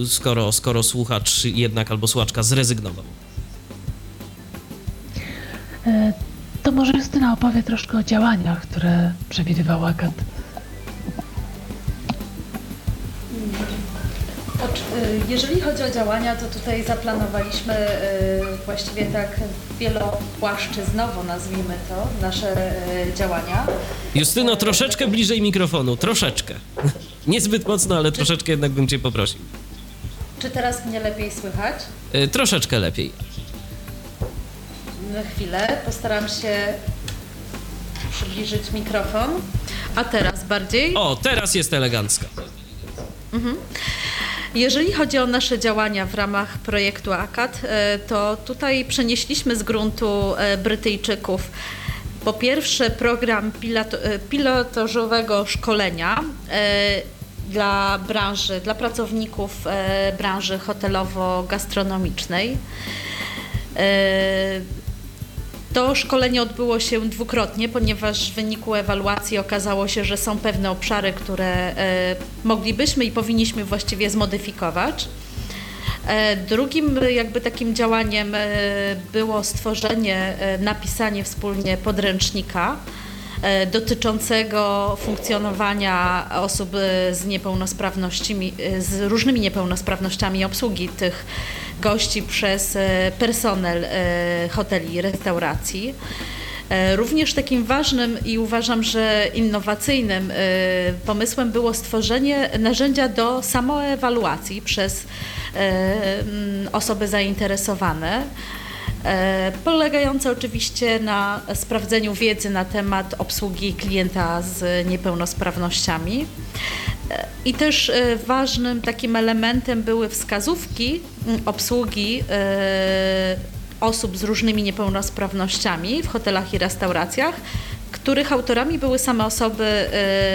skoro, skoro słuchacz jednak albo słuchaczka zrezygnował. E, To może Justyna opowie troszkę o działaniach, które przewidywał AKAD. Jeżeli chodzi o działania, to tutaj zaplanowaliśmy y, właściwie tak wielopłaszczyznowo, nazwijmy to, nasze y, działania. Justyno, troszeczkę bliżej mikrofonu, troszeczkę. Niezbyt mocno, ale troszeczkę jednak bym cię poprosił. Czy teraz mnie lepiej słychać? Y, Troszeczkę lepiej. Na chwilę, postaram się przybliżyć mikrofon. A teraz bardziej? O, teraz jest elegancko. Jeżeli chodzi o nasze działania w ramach projektu ACAD, e, to tutaj przenieśliśmy z gruntu e, Brytyjczyków po pierwsze program e, pilotażowego szkolenia dla branży, dla pracowników branży hotelowo-gastronomicznej. To szkolenie odbyło się dwukrotnie, ponieważ w wyniku ewaluacji okazało się, że są pewne obszary, które e, moglibyśmy i powinniśmy właściwie zmodyfikować. E, Drugim jakby takim działaniem e, było stworzenie, napisanie wspólnie podręcznika dotyczącego funkcjonowania osób e, z niepełnosprawnościami, e, z różnymi niepełnosprawnościami, obsługi tych gości przez e, personel e, hoteli i restauracji. E, Również takim ważnym i uważam, że innowacyjnym e, pomysłem było stworzenie narzędzia do samoewaluacji przez e, osoby zainteresowane. E, Polegające oczywiście na sprawdzeniu wiedzy na temat obsługi klienta z niepełnosprawnościami. E, I też e, ważnym takim elementem były wskazówki mm, obsługi osób z różnymi niepełnosprawnościami w hotelach i restauracjach, których autorami były same osoby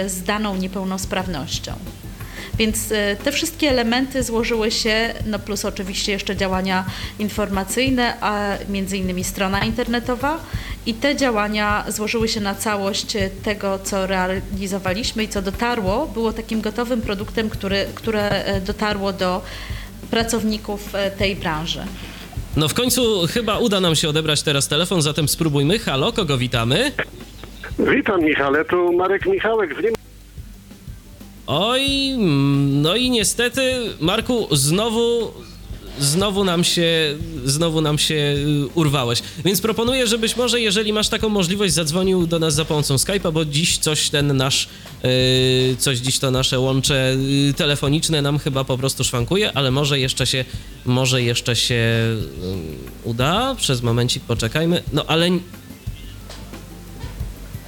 z daną niepełnosprawnością. Więc e, te wszystkie elementy złożyły się, no plus oczywiście jeszcze działania informacyjne, a między innymi strona internetowa i te działania złożyły się na całość e, tego, co realizowaliśmy i co dotarło, było takim gotowym produktem, który, które e, dotarło do pracowników tej branży. No w końcu chyba uda nam się odebrać teraz telefon, zatem spróbujmy. Halo, kogo witamy? Witam Michale, tu Marek Michałek z Niemiec. Oj, no i niestety, Marku, znowu, znowu nam się, znowu nam się y, urwałeś. Więc proponuję, żebyś może, jeżeli masz taką możliwość, zadzwonił do nas za pomocą Skype'a, bo dziś coś ten nasz, y, coś dziś to nasze łącze y, telefoniczne nam chyba po prostu szwankuje, ale może jeszcze się, może jeszcze się y, uda. Przez momencik poczekajmy. No ale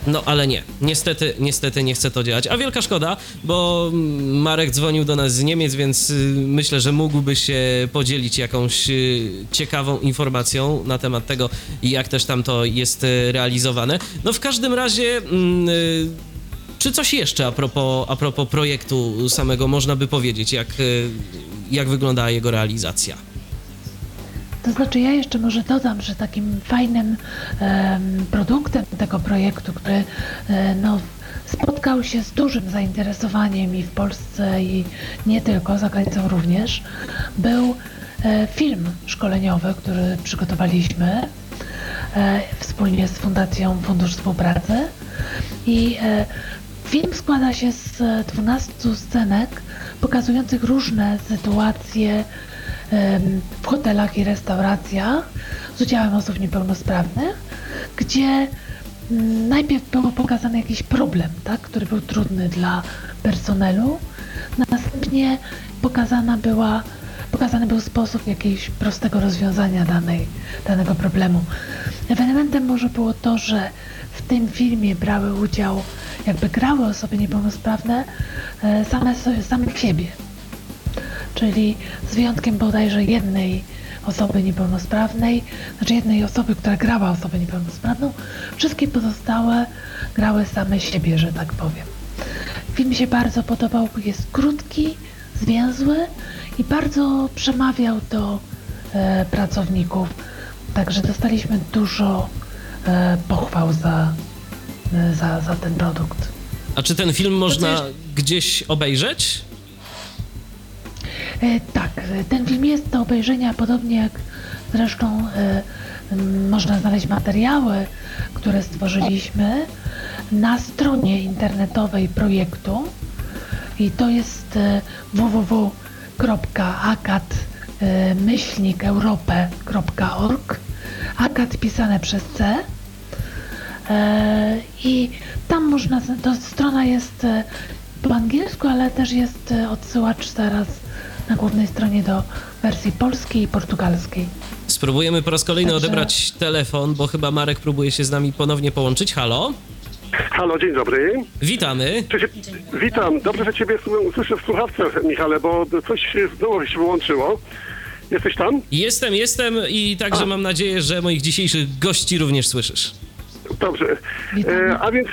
No ale nie, niestety, niestety nie chce to działać. A wielka szkoda, bo Marek dzwonił do nas z Niemiec, więc y, myślę, że mógłby się podzielić jakąś y, ciekawą informacją na temat tego, jak też tam to jest y, realizowane. No w każdym razie. mm, Czy coś jeszcze a propos, a propos projektu samego można by powiedzieć, jak, jak wyglądała jego realizacja? To znaczy ja jeszcze może dodam, że takim fajnym em, produktem tego projektu, który e, no, spotkał się z dużym zainteresowaniem i w Polsce i nie tylko, za granicą również, był e, film szkoleniowy, który przygotowaliśmy e, wspólnie z Fundacją Fundusz Współpracy. I film składa się z e, 12 scenek pokazujących różne sytuacje w hotelach i restauracjach z udziałem osób niepełnosprawnych, gdzie mm, najpierw był pokazany jakiś problem, tak, który był trudny dla personelu, następnie pokazana była, pokazany był sposób jakiegoś prostego rozwiązania danej, danego problemu. Ewenementem może było to, że w tym filmie brały udział, jakby grały osoby niepełnosprawne e, same, same siebie czyli z wyjątkiem bodajże jednej osoby niepełnosprawnej, znaczy jednej osoby, która grała osobę niepełnosprawną, wszystkie pozostałe grały same siebie, że tak powiem. Film mi się bardzo podobał, jest krótki, zwięzły i bardzo przemawiał do e, pracowników, także dostaliśmy dużo e, pochwał za, e, za, za ten produkt. A czy ten film można gdzieś obejrzeć? E, tak, e, ten film jest do obejrzenia, podobnie jak zresztą e, można znaleźć materiały, które stworzyliśmy na stronie internetowej projektu. I to jest www.akat-europe.org akat pisane przez C. I tam można, to strona jest po angielsku, ale też jest odsyłacz zaraz na głównej stronie do wersji polskiej i portugalskiej. Spróbujemy po raz kolejny Także- odebrać telefon, bo chyba Marek próbuje się z nami ponownie połączyć. Halo? Halo, dzień dobry. Witamy. Cześć, witam. Dobrze, że Ciebie słyszę w słuchawce, Michale, bo coś znowu się wyłączyło. Jesteś tam? Jestem, jestem i także A. mam nadzieję, że moich dzisiejszych gości również słyszysz. Dobrze. Witamy. E, a więc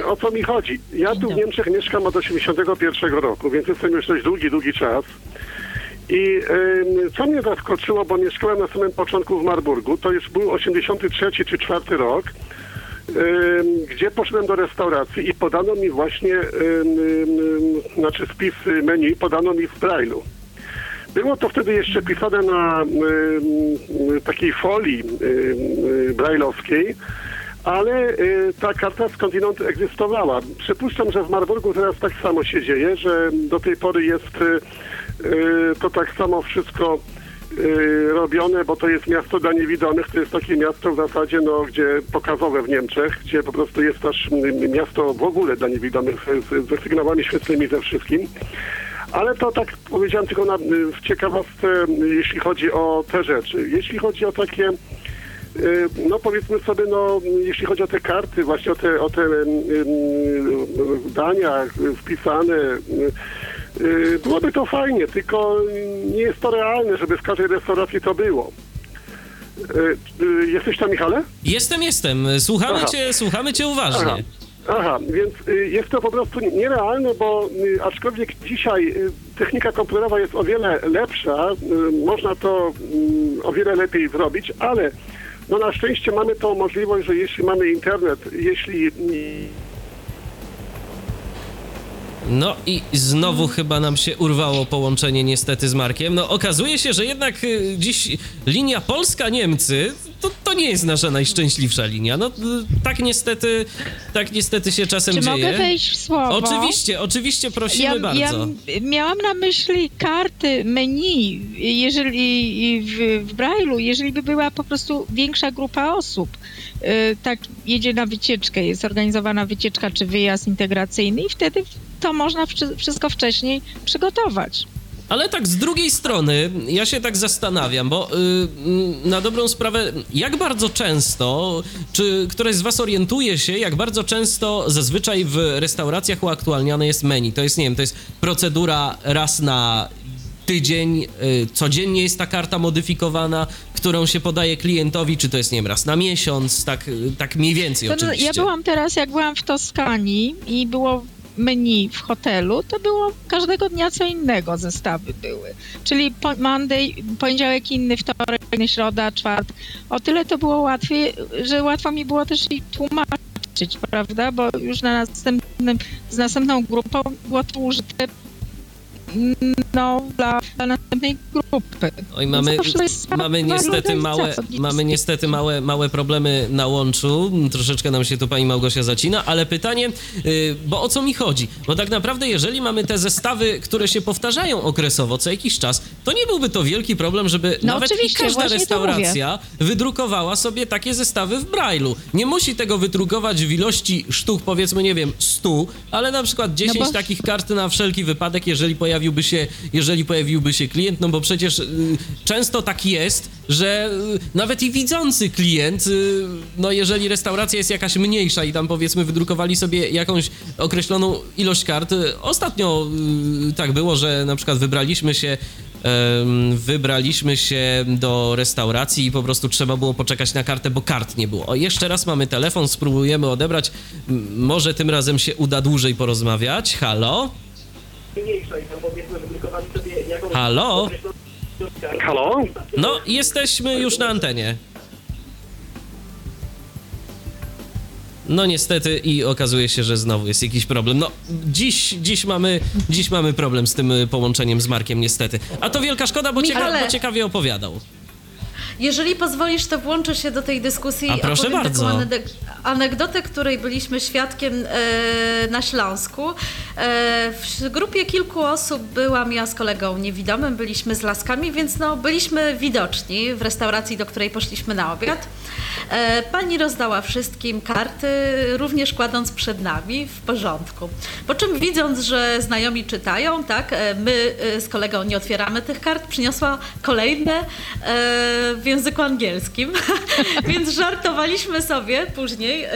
e, o co mi chodzi? Ja tu w Niemczech mieszkam od 81 roku, więc jestem już dość długi, długi czas. I co mnie zaskoczyło, bo mieszkałem na samym początku w Marburgu, to już był 83 czy 4 rok, gdzie poszedłem do restauracji i podano mi właśnie, znaczy spis menu, podano mi w Braille'u. Było to wtedy jeszcze pisane na takiej folii em, brajlowskiej, ale y, ta karta skądinąd egzystowała. Przypuszczam, że w Marburgu teraz tak samo się dzieje, że do tej pory jest y, y, to tak samo wszystko y, robione, bo to jest miasto dla niewidomych, to jest takie miasto w zasadzie, no, gdzie pokazowe w Niemczech, gdzie po prostu jest też miasto w ogóle dla niewidomych z, ze sygnałami świetlnymi ze wszystkim. Ale to tak powiedziałem tylko na, w ciekawostce, jeśli chodzi o te rzeczy. Jeśli chodzi o takie no powiedzmy sobie, no jeśli chodzi o te karty, właśnie o te, o te dania wpisane, y, y, byłoby to fajnie, tylko nie jest to realne, żeby w każdej restauracji to było. Y, y, Jesteś tam, Michale? Jestem, jestem. Słuchamy Aha. cię, słuchamy cię Aha. uważnie. Aha, więc y, jest to po prostu nierealne, bo y, aczkolwiek dzisiaj y, technika komputerowa jest o wiele lepsza, y, można to y, o wiele lepiej zrobić, ale no na szczęście mamy tą możliwość, że jeśli mamy internet, jeśli No i znowu chyba nam się urwało połączenie niestety z Markiem. No okazuje się, że jednak y, dziś linia Polska-Niemcy to, to nie jest nasza najszczęśliwsza linia. No tak niestety, tak niestety się czasem Czy dzieje. mogę wejść w słowo? Oczywiście, oczywiście prosimy ja, bardzo. Ja miałam na myśli karty menu, jeżeli w, w Braille'u, jeżeli by była po prostu większa grupa osób. y, Tak jedzie na wycieczkę, jest organizowana wycieczka czy wyjazd integracyjny i wtedy to można wszy- wszystko wcześniej przygotować. Ale tak z drugiej strony, ja się tak zastanawiam, bo yy, na dobrą sprawę, jak bardzo często, czy ktoś z Was orientuje się, jak bardzo często zazwyczaj w restauracjach uaktualniane jest menu? To jest, nie wiem, to jest procedura raz na tydzień, y, codziennie jest ta karta modyfikowana, którą się podaje klientowi, czy to jest, nie wiem, raz na miesiąc, tak, tak mniej więcej no, oczywiście. ja byłam teraz, jak byłam w Toskanii i było menu w hotelu, to było każdego dnia co innego zestawy były. Czyli po, Monday, poniedziałek inny, wtorek inny, środa, czwartek. O tyle to było łatwiej, że łatwo mi było też i tłumaczyć, prawda? Bo już na następnym, z następną grupą było to użyte no, dla, dla następnej grupy. Oj, mamy, Zawsze jest mamy niestety małe, mamy niestety małe, małe problemy na łączu. Troszeczkę nam się tu pani Małgosia zacina, ale pytanie, y, bo o co mi chodzi? Bo tak naprawdę, jeżeli mamy te zestawy, które się powtarzają okresowo co jakiś czas, to nie byłby to wielki problem, żeby No nawet każda restauracja wydrukowała sobie takie zestawy w Braille'u. Nie musi tego wydrukować w ilości sztuk, powiedzmy, nie wiem, 100, ale na przykład 10 bo- takich kart na wszelki wypadek, jeżeli pojawiłby się, jeżeli pojawiłby się klient, no bo przecież y, często tak jest, że y, nawet i widzący klient, y, no jeżeli restauracja jest jakaś mniejsza i tam powiedzmy wydrukowali sobie jakąś określoną ilość kart, ostatnio tak było, że na przykład wybraliśmy się wybraliśmy się do restauracji i po prostu trzeba było poczekać na kartę, bo kart nie było. O, jeszcze raz mamy telefon, spróbujemy odebrać. Może tym razem się uda dłużej porozmawiać. Halo? Halo? Halo? No, jesteśmy już na antenie. No niestety i okazuje się, że znowu jest jakiś problem. No, dziś, dziś, mamy, dziś mamy problem z tym y, połączeniem z Markiem niestety. A to wielka szkoda, bo, cieka- bo ciekawie opowiadał. Jeżeli pozwolisz, to włączę się do tej dyskusji A proszę bardzo. taką aneg- anegdotę, której byliśmy świadkiem e, na Śląsku. E, w grupie kilku osób byłam ja z kolegą niewidomym, byliśmy z laskami, więc no, byliśmy widoczni w restauracji, do której poszliśmy na obiad. E, pani rozdała wszystkim karty, również kładąc przed nami w porządku. Po czym widząc, że znajomi czytają, tak, e, my e, z kolegą nie otwieramy tych kart, przyniosła kolejne e, języku angielskim, więc żartowaliśmy sobie później. E,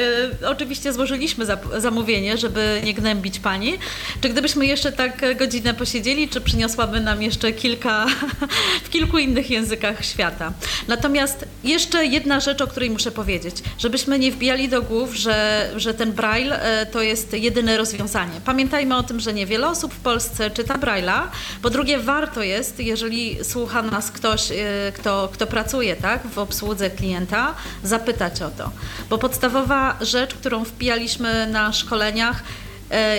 oczywiście złożyliśmy zamówienie, żeby nie gnębić pani. Czy gdybyśmy jeszcze tak godzinę posiedzieli, czy przyniosłaby nam jeszcze kilka w kilku innych językach świata. Natomiast jeszcze jedna rzecz, o której muszę powiedzieć, żebyśmy nie wbijali do głów, że, że ten braille e, to jest jedyne rozwiązanie. Pamiętajmy o tym, że niewiele osób w Polsce czyta braille'a. Po drugie, warto jest, jeżeli słucha nas ktoś, e, kto, kto pracuje tak, w obsłudze klienta, zapytać o to. Bo podstawowa rzecz, którą wpijaliśmy na szkoleniach,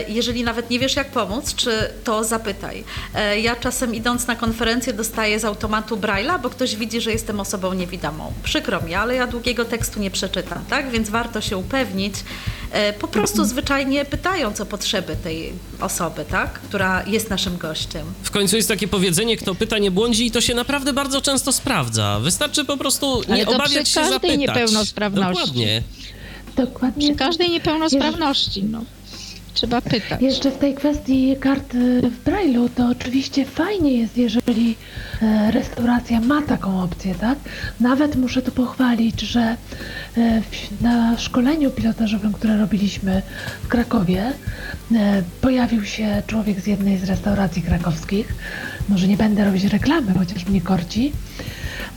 Jeżeli nawet nie wiesz, jak pomóc, czy to zapytaj. E, Ja czasem idąc na konferencję dostaję z automatu Braille'a, bo ktoś widzi, że jestem osobą niewidomą. Przykro mi, ale ja długiego tekstu nie przeczytam, tak? Więc warto się upewnić, e, po prostu zwyczajnie pytając o potrzeby tej osoby, tak? Która jest naszym gościem. W końcu jest takie powiedzenie, kto pyta nie błądzi i to się naprawdę bardzo często sprawdza. Wystarczy po prostu nie Ale to obawiać przy się każdej zapytać. niepełnosprawności. Dokładnie. Dokładnie. Przy każdej niepełnosprawności, no. Trzeba pytać. Jeszcze w tej kwestii kart y, w Braille'u, to oczywiście fajnie jest, jeżeli e, restauracja ma taką opcję, tak? Nawet muszę tu pochwalić, że e, na szkoleniu pilotażowym, które robiliśmy w Krakowie, e, pojawił się człowiek z jednej z restauracji krakowskich. Może nie będę robić reklamy, chociaż mnie korci.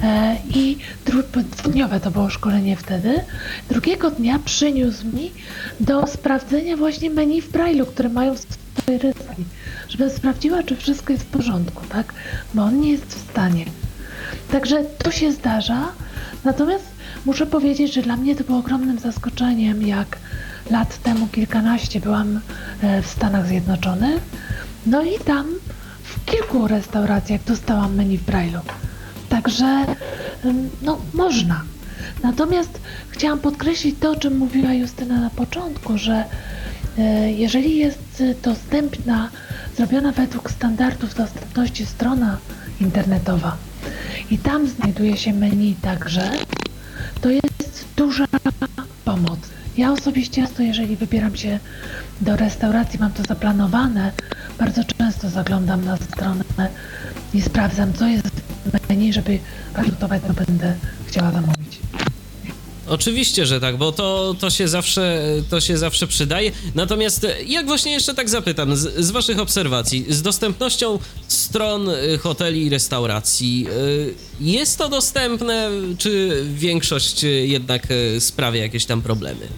E, I dwudniowe to było szkolenie wtedy. Drugiego dnia przyniósł mi do sprawdzenia właśnie menu w Braille'u, które mają w swojej restauracji, żebym sprawdziła, czy wszystko jest w porządku, tak? Bo on nie jest w stanie. Także to się zdarza. Natomiast muszę powiedzieć, że dla mnie to było ogromnym zaskoczeniem, jak lat temu kilkanaście byłam e, w Stanach Zjednoczonych. No i tam w kilku restauracjach dostałam menu w Braille'u. Także no można. Natomiast chciałam podkreślić to, o czym mówiła Justyna na początku, że e, jeżeli jest e, dostępna, zrobiona według standardów dostępności strona internetowa i tam znajduje się menu także, to jest duża pomoc. Ja osobiście często, jeżeli wybieram się do restauracji, mam to zaplanowane, bardzo często zaglądam na stronę i sprawdzam, co jest menu, żeby przygotować, co będę chciała zamówić. Oczywiście, że tak, bo to, to, się zawsze, to się zawsze przydaje. Natomiast jak właśnie jeszcze tak zapytam, z, z waszych obserwacji, z dostępnością stron y, hoteli i restauracji, y, jest to dostępne, czy większość jednak sprawia jakieś tam problemy?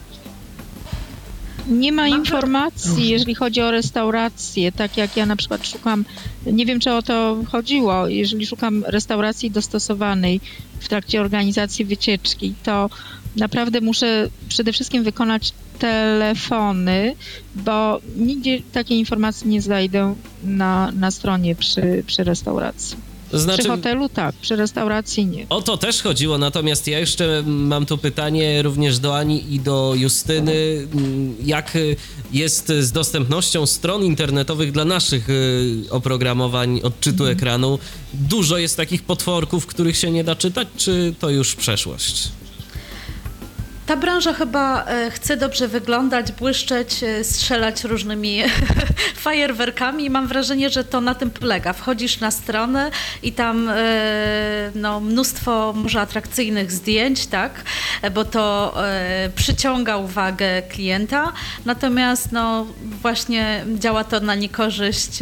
Nie ma informacji, jeżeli chodzi o restauracje, tak jak ja na przykład szukam, nie wiem czy o to chodziło, jeżeli szukam restauracji dostosowanej w trakcie organizacji wycieczki, to naprawdę muszę przede wszystkim wykonać telefony, bo nigdzie takiej informacji nie znajdę na, na stronie przy, przy restauracji. Znaczy, przy hotelu tak, przy restauracji nie. O to też chodziło, natomiast ja jeszcze mam tu pytanie również do Ani i do Justyny. Jak jest z dostępnością stron internetowych dla naszych y, oprogramowań odczytu mhm. ekranu? Dużo jest takich potworków, których się nie da czytać, czy to już przeszłość? Ta branża chyba e, chce dobrze wyglądać, błyszczeć, e, strzelać różnymi fajerwerkami. Mam wrażenie, że to na tym polega. Wchodzisz na stronę i tam e, no, mnóstwo może atrakcyjnych zdjęć, tak, bo to przyciąga uwagę klienta, natomiast no, właśnie działa to na niekorzyść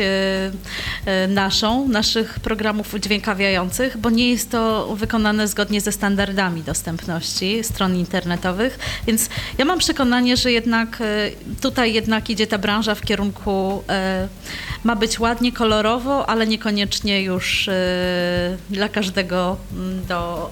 naszą, naszych programów udźwiękawiających, bo nie jest to wykonane zgodnie ze standardami dostępności stron internetowych więc ja mam przekonanie, że jednak e, tutaj jednak idzie ta branża w kierunku e, ma być ładnie, kolorowo, ale niekoniecznie już e, dla każdego mm, do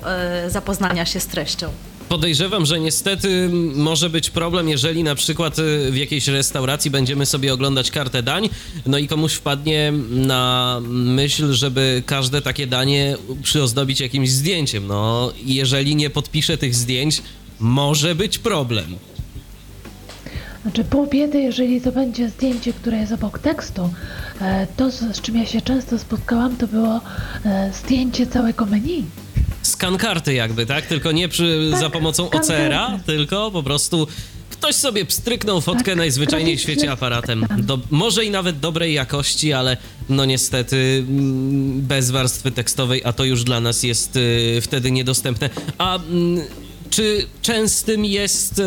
zapoznania się z treścią. Podejrzewam, że niestety może być problem, jeżeli na przykład w jakiejś restauracji będziemy sobie oglądać kartę dań, no i komuś wpadnie na myśl, żeby każde takie danie przyozdobić jakimś zdjęciem. No, jeżeli nie podpiszę tych zdjęć, może być problem. Znaczy pół biedy, jeżeli to będzie zdjęcie, które jest obok tekstu, e, to z czym ja się często spotkałam, to było e, zdjęcie całego menu. Skan karty jakby, tak? Tylko nie przy, tak, za pomocą OCR-a, tylko po prostu ktoś sobie pstryknął fotkę tak, najzwyczajniej w świecie aparatem. Do, może i nawet dobrej jakości, ale no niestety mm, bez warstwy tekstowej, a to już dla nas jest y, wtedy niedostępne. A mm, czy częstym jest e,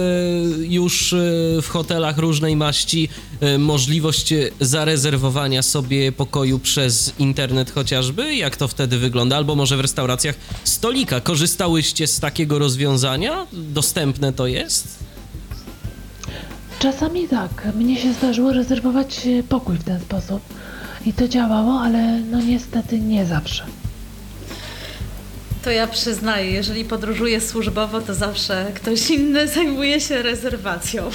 już e, w hotelach różnej maści e, możliwość zarezerwowania sobie pokoju przez internet chociażby? Jak to wtedy wygląda? Albo może w restauracjach stolika. Korzystałyście z takiego rozwiązania? Dostępne to jest? Czasami tak. Mnie się zdarzyło rezerwować pokój w ten sposób. I to działało, ale no niestety nie zawsze. To ja przyznaję, jeżeli podróżuję służbowo, to zawsze ktoś inny zajmuje się rezerwacją.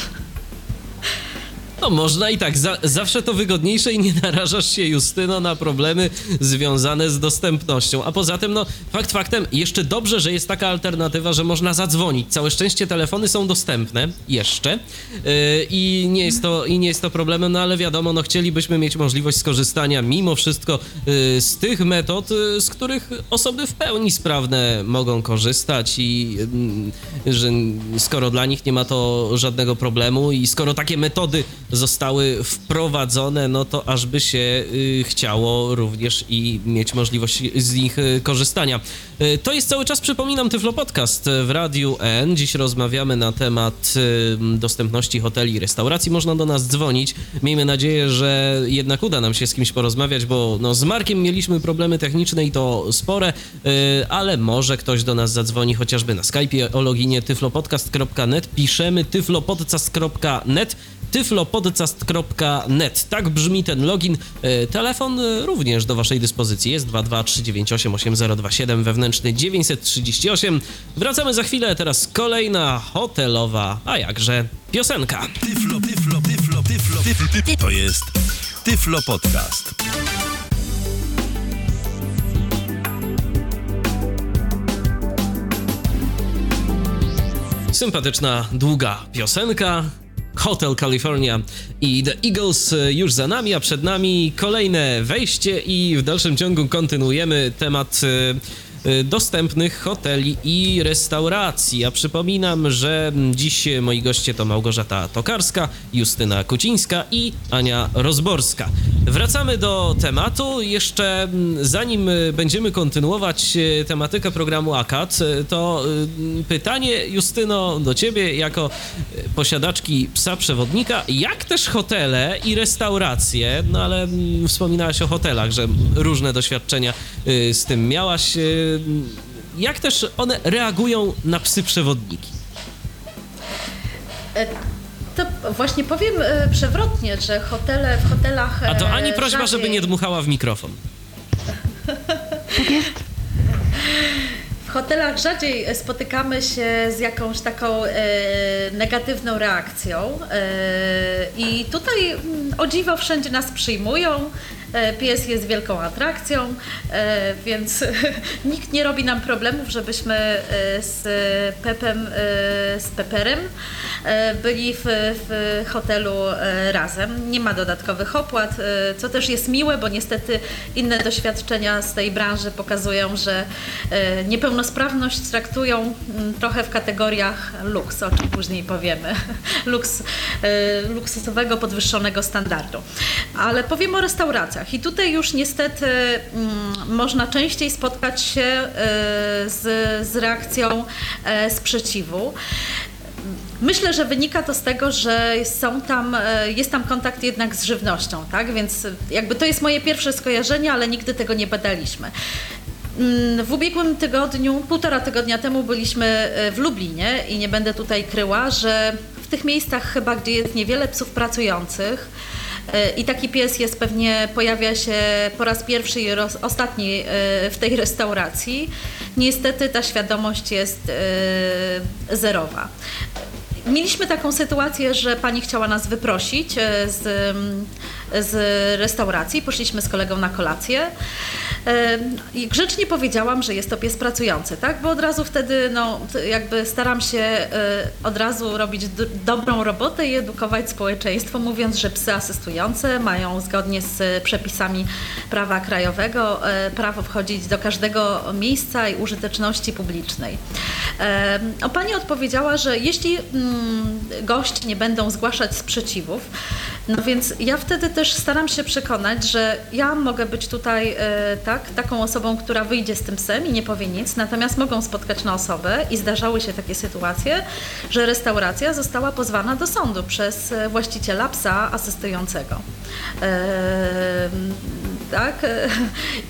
No można i tak, za, zawsze to wygodniejsze i nie narażasz się, Justyno, na problemy związane z dostępnością. A poza tym, no fakt faktem, jeszcze dobrze, że jest taka alternatywa, że można zadzwonić. Całe szczęście telefony są dostępne jeszcze yy, i, nie jest to, i nie jest to problemem, no ale wiadomo, no chcielibyśmy mieć możliwość skorzystania mimo wszystko yy, z tych metod, yy, z których osoby w pełni sprawne mogą korzystać i y, że skoro dla nich nie ma to żadnego problemu i skoro takie metody zostały wprowadzone, no to ażby się y, chciało również i mieć możliwość z nich y, korzystania. Y, to jest cały czas, przypominam, Tyflo Podcast w Radiu N. Dziś rozmawiamy na temat dostępności hoteli i restauracji. Można do nas dzwonić. Miejmy nadzieję, że jednak uda nam się z kimś porozmawiać, bo no, z Markiem mieliśmy problemy techniczne i to spore, ale może ktoś do nas zadzwoni chociażby na Skype'ie o loginie tyflopodcast.net. Piszemy tyflopodcast.net tyflopodcast.net. Tak brzmi ten login. E, telefon e, również do Waszej dyspozycji jest 223988027 wewnętrzny 938. Wracamy za chwilę, teraz kolejna hotelowa, a jakże piosenka. Tyflo, tyflo, tyflo, tyflo, tyflo, tyflo. To jest Tyflo Podcast. Sympatyczna, długa piosenka. Hotel California i The Eagles e, już za nami, a przed nami kolejne wejście i w dalszym ciągu kontynuujemy temat y, dostępnych hoteli i restauracji. A przypominam, że dziś moi goście to Małgorzata Tokarska, Justyna Kucińska i Ania Rozborska. Wracamy do tematu. Jeszcze mm, zanim y, będziemy kontynuować y, tematykę programu AKAD, y, to y, pytanie Justyno do ciebie jako y, posiadaczki psa przewodnika. Jak też hotele i restauracje, no ale mm, wspominałaś o hotelach, że różne doświadczenia y, z tym miałaś. Jak też one reagują na psy przewodniki? E, To właśnie powiem e, przewrotnie, że hotele w hotelach. A to e, ani prośba, rzadziej- żeby nie dmuchała w mikrofon. Tak jest? W hotelach rzadziej spotykamy się z jakąś taką e, negatywną reakcją e, i tutaj mm, o dziwo wszędzie nas przyjmują. E, Pies jest wielką atrakcją, e, więc nikt nie robi nam problemów, żebyśmy e, z Pepem, z Peperem byli w, w hotelu razem. Nie ma dodatkowych opłat, co też jest miłe, bo niestety inne doświadczenia z tej branży pokazują, że niepełnosprawność traktują trochę w kategoriach luks, o czym później powiemy. Luks, luksusowego, podwyższonego standardu. Ale powiem o restauracjach i tutaj już niestety mm, można częściej spotkać się e, z, z reakcją e, sprzeciwu. Myślę, że wynika to z tego, że są tam, e, jest tam kontakt jednak z żywnością, tak? Więc jakby to jest moje pierwsze skojarzenie, ale nigdy tego nie badaliśmy. Mm, W ubiegłym tygodniu, półtora tygodnia temu byliśmy e, w Lublinie i nie będę tutaj kryła, że w tych miejscach chyba, gdzie jest niewiele psów pracujących, i taki pies jest pewnie, pojawia się po raz pierwszy i roz, ostatni e, w tej restauracji. Niestety ta świadomość jest e, zerowa. Mieliśmy taką sytuację, że pani chciała nas wyprosić e, z, z restauracji. Poszliśmy z kolegą na kolację. I grzecznie powiedziałam, że jest to pies pracujący, tak? Bo od razu wtedy, no, jakby staram się e, od razu robić dobrą robotę i edukować społeczeństwo, mówiąc, że psy asystujące mają zgodnie z przepisami prawa krajowego e, prawo wchodzić do każdego miejsca i użyteczności publicznej. O pani odpowiedziała, że jeśli mm, goście nie będą zgłaszać sprzeciwów, no więc ja wtedy też staram się przekonać, że ja mogę być tutaj e, tak, taką osobą, która wyjdzie z tym psem i nie powie nic, natomiast mogą spotkać na osobę i zdarzały się takie sytuacje, że restauracja została pozwana do sądu przez e, właściciela psa asystującego. E, tak?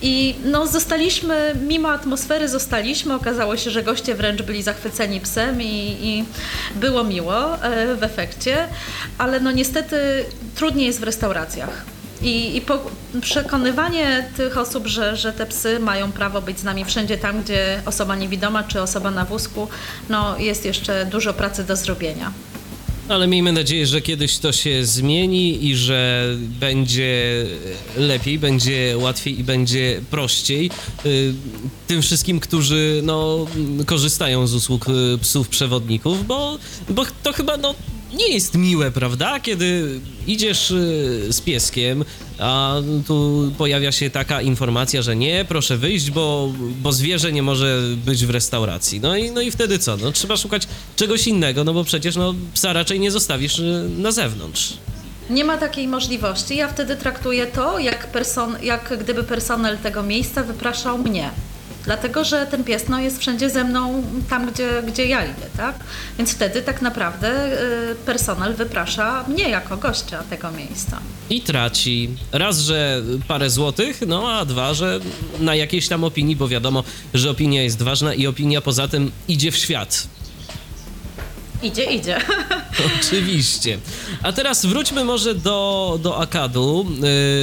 I no, zostaliśmy, mimo atmosfery zostaliśmy, okazało się, że goście wręcz byli zachwyceni psem i, i było miło w efekcie, ale no niestety trudniej jest w restauracjach. I, i po, przekonywanie tych osób, że, że te psy mają prawo być z nami wszędzie tam, gdzie osoba niewidoma czy osoba na wózku, no jest jeszcze dużo pracy do zrobienia. Ale miejmy nadzieję, że kiedyś to się zmieni i że będzie lepiej, będzie łatwiej i będzie prościej y, tym wszystkim, którzy no, korzystają z usług y, psów przewodników, bo, bo to chyba no, nie jest miłe, prawda? Kiedy idziesz y, z pieskiem, a tu pojawia się taka informacja, że nie, proszę wyjść, bo, bo zwierzę nie może być w restauracji. No i, no i wtedy co? No, trzeba szukać czegoś innego, no bo przecież no, psa raczej nie zostawisz y, na zewnątrz. Nie ma takiej możliwości. Ja wtedy traktuję to, jak, person, jak gdyby personel tego miejsca wypraszał mnie. Dlatego, że ten pies no, jest wszędzie ze mną tam, gdzie, gdzie ja idę, tak? Więc wtedy tak naprawdę y, personel wyprasza mnie jako gościa tego miejsca. I traci raz, że parę złotych, no a dwa, że na jakiejś tam opinii, bo wiadomo, że opinia jest ważna i opinia poza tym idzie w świat. Idzie, idzie. Oczywiście. A teraz wróćmy może do, do Akadu,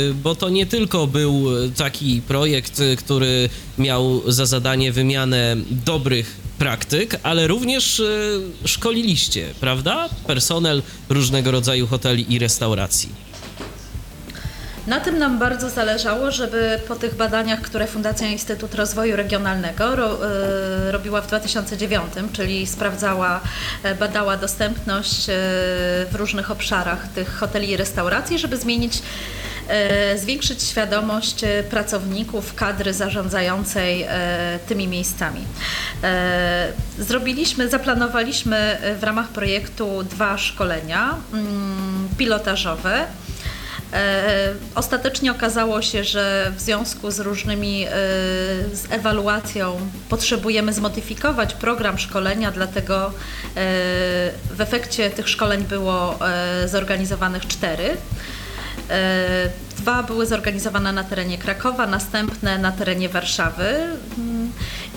yy, bo to nie tylko był taki projekt, y, który miał za zadanie wymianę dobrych praktyk, ale również y, szkoliliście, prawda? Personel różnego rodzaju hoteli i restauracji. Na tym nam bardzo zależało, żeby po tych badaniach, które Fundacja Instytut Rozwoju Regionalnego ro, y, robiła w 2009, czyli sprawdzała, e, badała dostępność e, w różnych obszarach tych hoteli i restauracji, żeby zmienić zwiększyć świadomość pracowników, kadry zarządzającej tymi miejscami. Zrobiliśmy, zaplanowaliśmy w ramach projektu dwa szkolenia mm, pilotażowe. E, Ostatecznie okazało się, że w związku z różnymi, e, z ewaluacją potrzebujemy zmodyfikować program szkolenia, dlatego e, w efekcie tych szkoleń było zorganizowanych cztery. Dwa były zorganizowane na terenie Krakowa, następne na terenie Warszawy.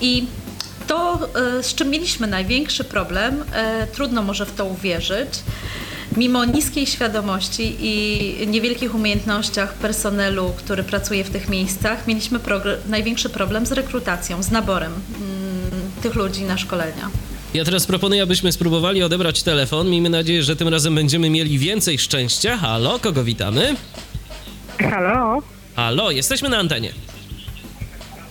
I to, z czym mieliśmy największy problem, trudno może w to uwierzyć, mimo niskiej świadomości i niewielkich umiejętnościach personelu, który pracuje w tych miejscach, mieliśmy progr- największy problem z rekrutacją, z naborem mm, tych ludzi na szkolenia. Ja teraz proponuję, abyśmy spróbowali odebrać telefon. Miejmy nadzieję, że tym razem będziemy mieli więcej szczęścia. Halo, kogo witamy? Halo? Halo, jesteśmy na antenie.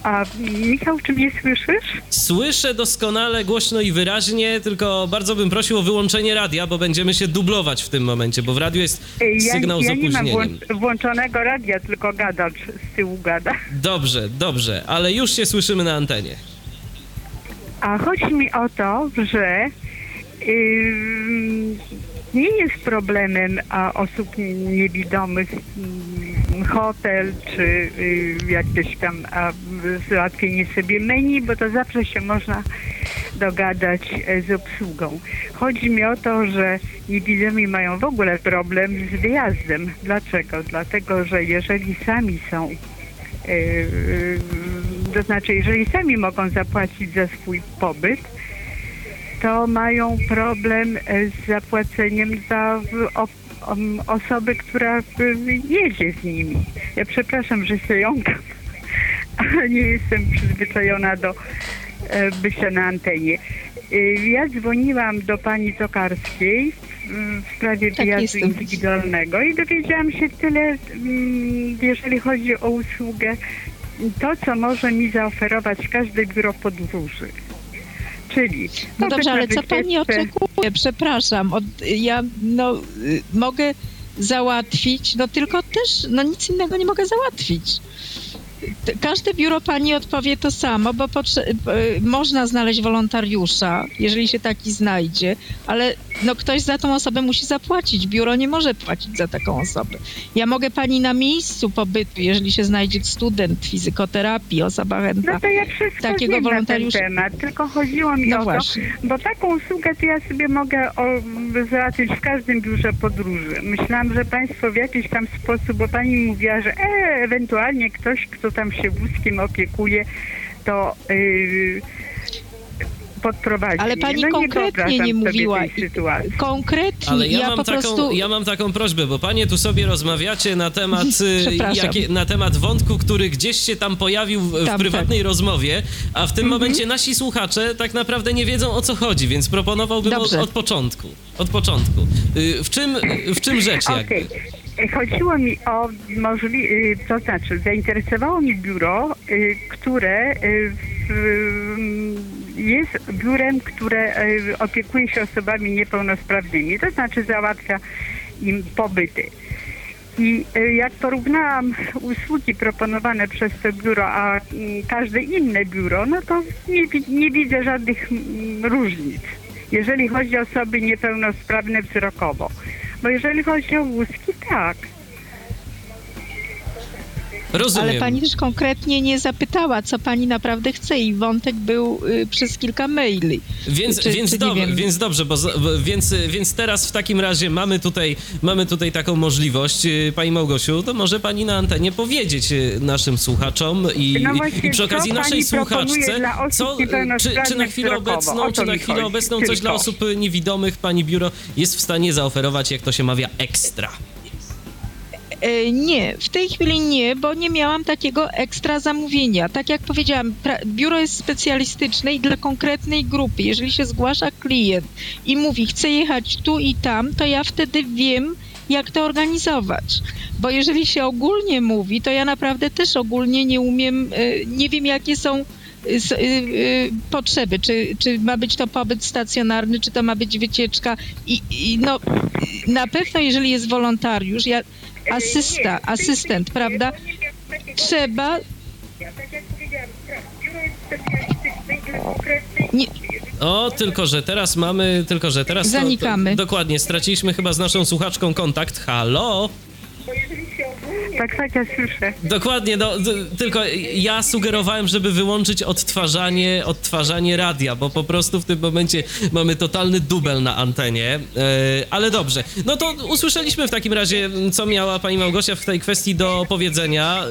A Michał, czy mnie słyszysz? Słyszę doskonale, głośno i wyraźnie, tylko bardzo bym prosił o wyłączenie radia, bo będziemy się dublować w tym momencie, bo w radiu jest Ej, Ja, sygnał z ja nie mam opóźnieniem. włą- włączonego radia, tylko gadacz z tyłu gada. Dobrze, dobrze, ale już się słyszymy na antenie. A chodzi mi o to, że ym, nie jest problemem a osób niewidomych ym, hotel czy y, jakieś tam załatwienie sobie menu, bo to zawsze się można dogadać e, z obsługą. Chodzi mi o to, że niewidomi mają w ogóle problem z wyjazdem. Dlaczego? Dlatego, że jeżeli sami są Yy, yy, to znaczy, jeżeli sami mogą zapłacić za swój pobyt, to mają problem e, z zapłaceniem za w- o, om- osoby, która jedzie z nimi. Ja przepraszam, że się jąkam, ale nie jestem przyzwyczajona do e, bycia na antenie. Y, Ja dzwoniłam do pani Tokarskiej w sprawie Tak, wyjazdu jestem. indywidualnego i dowiedziałam się tyle, mm, jeżeli chodzi o usługę, to co może mi zaoferować każde biuro podróży. Czyli No dobrze, ale co pani oczekuje? Przepraszam, od, ja no, y, mogę załatwić, no tylko też no nic innego nie mogę załatwić. Każde biuro pani odpowie to samo, bo y, można znaleźć wolontariusza, jeżeli się taki znajdzie, ale no ktoś za tą osobę musi zapłacić. Biuro nie może płacić za taką osobę. Ja mogę pani na miejscu pobytu, jeżeli się znajdzie student fizykoterapii, osoba chętna. No to ja wszystko Takiego wiem na ten wolontariusza- temat, tylko chodziło mi No o właśnie. to, bo taką usługę to ja sobie mogę o, załatwić w każdym biurze podróży. Myślałam, że Państwo w jakiś tam sposób, bo Pani mówiła, że e, ewentualnie ktoś, kto tam się wózkiem opiekuje, to yy, podprowadzi. Ale pani no, konkretnie nie sobie mówiła. Konkretnie, Ale ja, ja, mam po taką, prostu... ja mam taką prośbę, bo panie tu sobie rozmawiacie na temat, y, jakie, na temat wątku, który gdzieś się tam pojawił w, Tam, prywatnej rozmowie, a w tym Mhm. momencie nasi słuchacze tak naprawdę nie wiedzą o co chodzi, więc proponowałbym od, od początku. Od początku. Y, W czym, w czym rzecz jakby? Chodziło mi o możli... y, to znaczy zainteresowało mnie biuro, y, które y, w, jest biurem, które opiekuje się osobami niepełnosprawnymi, to znaczy załatwia im pobyty. I jak porównałam usługi proponowane przez to biuro, a mm, każde inne biuro, no to nie, nie widzę żadnych mm, różnic, jeżeli chodzi o osoby niepełnosprawne wzrokowo. Bo jeżeli chodzi o wózki, tak. Rozumiem. Ale pani też konkretnie nie zapytała, co pani naprawdę chce i wątek był y, przez kilka maili. Więc, Czy- więc, czy więc dobrze, bo, więc, więc teraz w takim razie mamy tutaj, mamy tutaj taką możliwość. Yy, Pani Małgosiu, to może pani na antenie powiedzieć yy, naszym słuchaczom i, No właśnie, i przy okazji naszej słuchaczce, co, yy, czy, czy na chwilę obecną, czy na chwilę obecną coś tylko. dla osób niewidomych pani biuro jest w stanie zaoferować, jak to się mawia, ekstra. E, Nie, w tej chwili nie, bo nie miałam takiego ekstra zamówienia. Tak jak powiedziałam, biuro jest specjalistyczne i dla konkretnej grupy. Jeżeli się zgłasza klient i mówi, chcę jechać tu i tam, to ja wtedy wiem, jak to organizować. Bo jeżeli się ogólnie mówi, to ja naprawdę też ogólnie nie umiem, e, nie wiem, jakie są e, potrzeby. Czy, czy ma być to pobyt stacjonarny, czy to ma być wycieczka. I, i no, na pewno jeżeli jest wolontariusz, ja asysta, asystent, prawda? Trzeba Tak jak powiedziałam, biuro jest specjalistyczne i dla konkretnej Nie. O, tylko że teraz mamy, tylko że teraz... to- Zanikamy. To, dokładnie, straciliśmy chyba z naszą słuchaczką kontakt. Halo? Tak, tak, ja słyszę. Dokładnie, no, tylko ja sugerowałem, żeby wyłączyć odtwarzanie, odtwarzanie radia, bo po prostu w tym momencie mamy totalny dubel na antenie, e, ale dobrze. No to usłyszeliśmy w takim razie, co miała pani Małgosia w tej kwestii do powiedzenia.